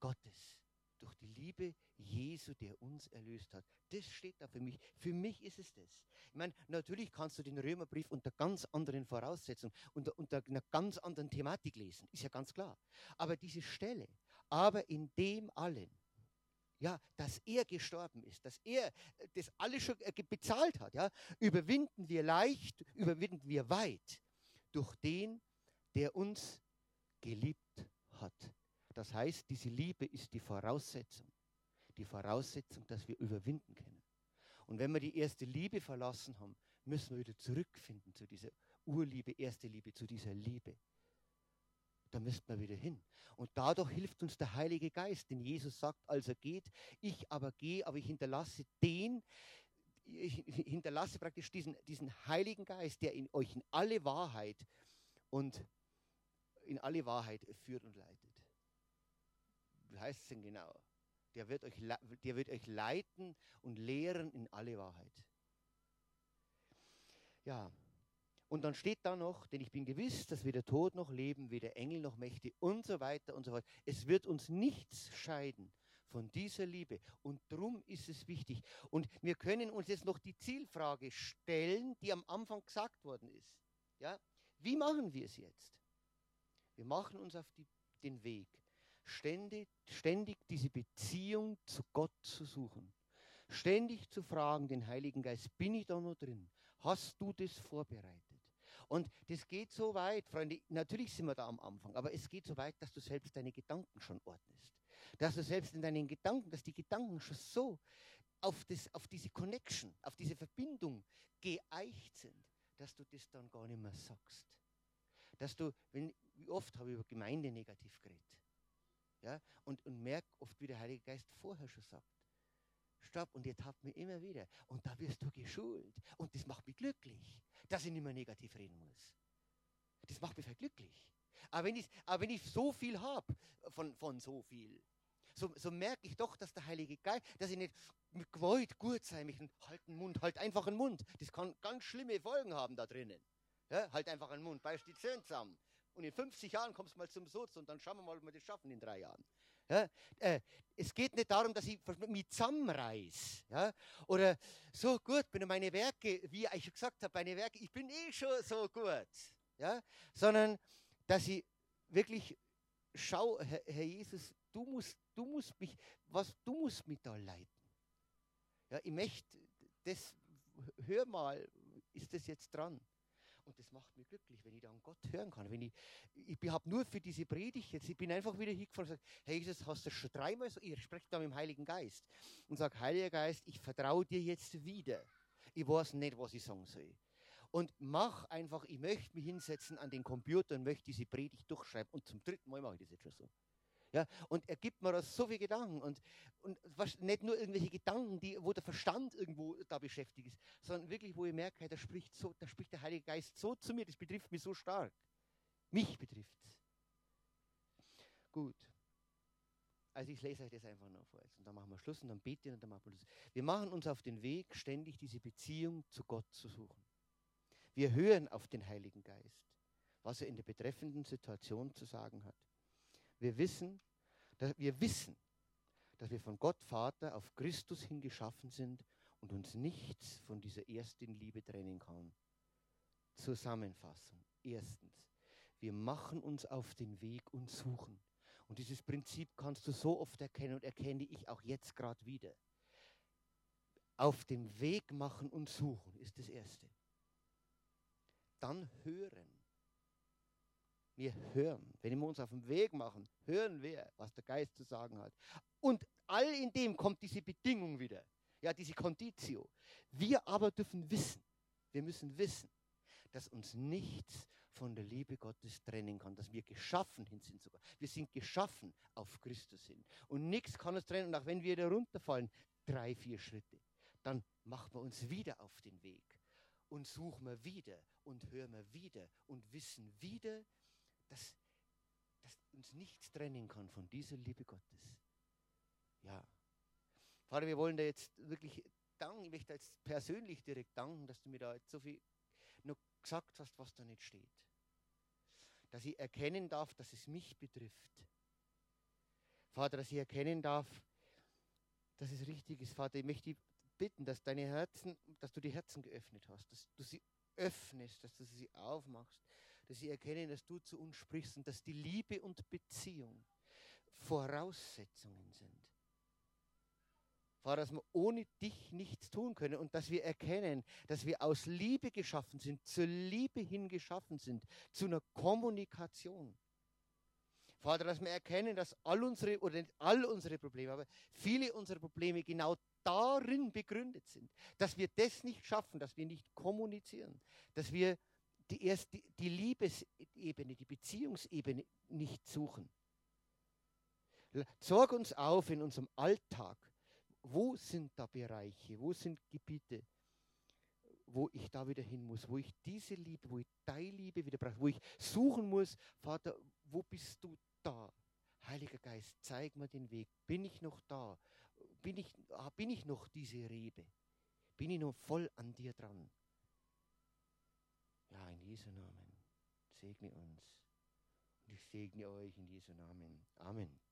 Gottes durch die Liebe Jesu, der uns erlöst hat. Das steht da für mich. Für mich ist es das. Ich meine, natürlich kannst du den Römerbrief unter ganz anderen Voraussetzungen, unter, unter einer ganz anderen Thematik lesen. Ist ja ganz klar. Aber diese Stelle, aber in dem allen, ja, dass er gestorben ist, dass er äh, das alles schon äh, bezahlt hat, ja, überwinden wir leicht, überwinden wir weit durch den, der uns geliebt hat. Das heißt, diese Liebe ist die Voraussetzung. Die Voraussetzung, dass wir überwinden können. Und wenn wir die erste Liebe verlassen haben, müssen wir wieder zurückfinden zu dieser Urliebe, erste Liebe, zu dieser Liebe. Da müssten wir wieder hin. Und dadurch hilft uns der Heilige Geist, denn Jesus sagt, als er geht, ich aber gehe, aber ich hinterlasse den, ich hinterlasse praktisch diesen, diesen Heiligen Geist, der in euch in alle Wahrheit und in alle Wahrheit führt und leitet heißt es denn genau? Der wird, euch, der wird euch leiten und lehren in alle Wahrheit. Ja, und dann steht da noch, denn ich bin gewiss, dass weder Tod noch Leben, weder Engel noch Mächte und so weiter und so fort. Es wird uns nichts scheiden von dieser Liebe. Und darum ist es wichtig. Und wir können uns jetzt noch die Zielfrage stellen, die am Anfang gesagt worden ist. Ja? Wie machen wir es jetzt? Wir machen uns auf die, den Weg ständig, ständig diese Beziehung zu Gott zu suchen. Ständig zu fragen, den Heiligen Geist, bin ich da noch drin? Hast du das vorbereitet? Und das geht so weit, Freunde, natürlich sind wir da am Anfang, aber es geht so weit, dass du selbst deine Gedanken schon ordnest. Dass du selbst in deinen Gedanken, dass die Gedanken schon so auf, das, auf diese Connection, auf diese Verbindung geeicht sind, dass du das dann gar nicht mehr sagst. Dass du, wenn, wie oft habe ich über Gemeinde negativ geredet. Ja, und, und merke oft, wie der Heilige Geist vorher schon sagt. Stopp, und ihr habt mir immer wieder. Und da wirst du geschult. Und das macht mich glücklich, dass ich nicht mehr negativ reden muss. Das macht mich glücklich. Aber wenn ich, wenn ich so viel habe, von, von so viel, so, so merke ich doch, dass der Heilige Geist, dass ich nicht mit Gewalt gut sein mich halt den Mund, halt einfach einen Mund. Das kann ganz schlimme Folgen haben da drinnen. Ja, halt einfach einen Mund, beißt die Zähne zusammen. Und in 50 Jahren kommst du mal zum Soz und dann schauen wir mal, ob wir das schaffen in drei Jahren. Ja, äh, es geht nicht darum, dass ich mich zusammenreiß. Ja, oder so gut, bin meine Werke, wie ich gesagt habe, meine Werke, ich bin eh schon so gut. Ja, sondern, dass ich wirklich schau, Herr, Herr Jesus, du musst, du musst mich, was, du musst mich da leiten. Ja, ich möchte das, hör mal, ist das jetzt dran? Und das macht mich glücklich, wenn ich dann Gott hören kann. Wenn ich ich habe nur für diese Predigt jetzt, ich bin einfach wieder hingefahren und gesagt, hey Jesus, hast du schon dreimal so, ich spreche da mit dem Heiligen Geist und sage, Heiliger Geist, ich vertraue dir jetzt wieder. Ich weiß nicht, was ich sagen soll. Und mach einfach, ich möchte mich hinsetzen an den Computer und möchte diese Predigt durchschreiben. Und zum dritten Mal mache ich das jetzt schon so. Ja, und er gibt mir da so viele Gedanken und, und was, nicht nur irgendwelche Gedanken, die, wo der Verstand irgendwo da beschäftigt ist, sondern wirklich, wo ich merke, da spricht, so, da spricht der Heilige Geist so zu mir, das betrifft mich so stark. Mich betrifft. Gut. Also ich lese euch das einfach noch vor und dann machen wir Schluss und dann beten und dann machen wir Schluss. Wir machen uns auf den Weg, ständig diese Beziehung zu Gott zu suchen. Wir hören auf den Heiligen Geist, was er in der betreffenden Situation zu sagen hat. Wir wissen, dass wir wissen, dass wir von Gott Vater auf Christus hin geschaffen sind und uns nichts von dieser ersten Liebe trennen kann. Zusammenfassung. Erstens, wir machen uns auf den Weg und suchen. Und dieses Prinzip kannst du so oft erkennen und erkenne ich auch jetzt gerade wieder. Auf dem Weg machen und suchen ist das Erste. Dann hören. Wir hören. Wenn wir uns auf den Weg machen, hören wir, was der Geist zu sagen hat. Und all in dem kommt diese Bedingung wieder. Ja, diese Conditio. Wir aber dürfen wissen. Wir müssen wissen, dass uns nichts von der Liebe Gottes trennen kann, dass wir geschaffen sind sogar. Wir sind geschaffen auf Christus hin. Und nichts kann uns trennen. Auch wenn wir da runterfallen, drei, vier Schritte, dann machen wir uns wieder auf den Weg und suchen wir wieder und hören wir wieder und wissen wieder, dass, dass uns nichts trennen kann von dieser Liebe Gottes. Ja. Vater, wir wollen da jetzt wirklich danken. Ich möchte jetzt persönlich direkt danken, dass du mir da jetzt so viel noch gesagt hast, was da nicht steht. Dass ich erkennen darf, dass es mich betrifft. Vater, dass ich erkennen darf, dass es richtig ist. Vater, ich möchte dich bitten, dass deine Herzen, dass du die Herzen geöffnet hast, dass du sie öffnest, dass du sie aufmachst, dass sie erkennen, dass du zu uns sprichst und dass die Liebe und Beziehung Voraussetzungen sind. Vater, dass wir ohne dich nichts tun können und dass wir erkennen, dass wir aus Liebe geschaffen sind, zur Liebe hin geschaffen sind, zu einer Kommunikation. Vater, dass wir erkennen, dass all unsere, oder nicht all unsere Probleme, aber viele unserer Probleme genau darin begründet sind, dass wir das nicht schaffen, dass wir nicht kommunizieren, dass wir die, erst die, die Liebesebene, die Beziehungsebene nicht suchen. Sorg uns auf in unserem Alltag. Wo sind da Bereiche, wo sind Gebiete, wo ich da wieder hin muss, wo ich diese Liebe, wo ich deine Liebe wieder brauche, wo ich suchen muss, Vater, wo bist du da? Heiliger Geist, zeig mir den Weg. Bin ich noch da? Bin ich, ah, bin ich noch diese Rebe? Bin ich noch voll an dir dran? Ja, in Jesu Namen. Segne uns. Und ich segne euch in Jesu Namen. Amen.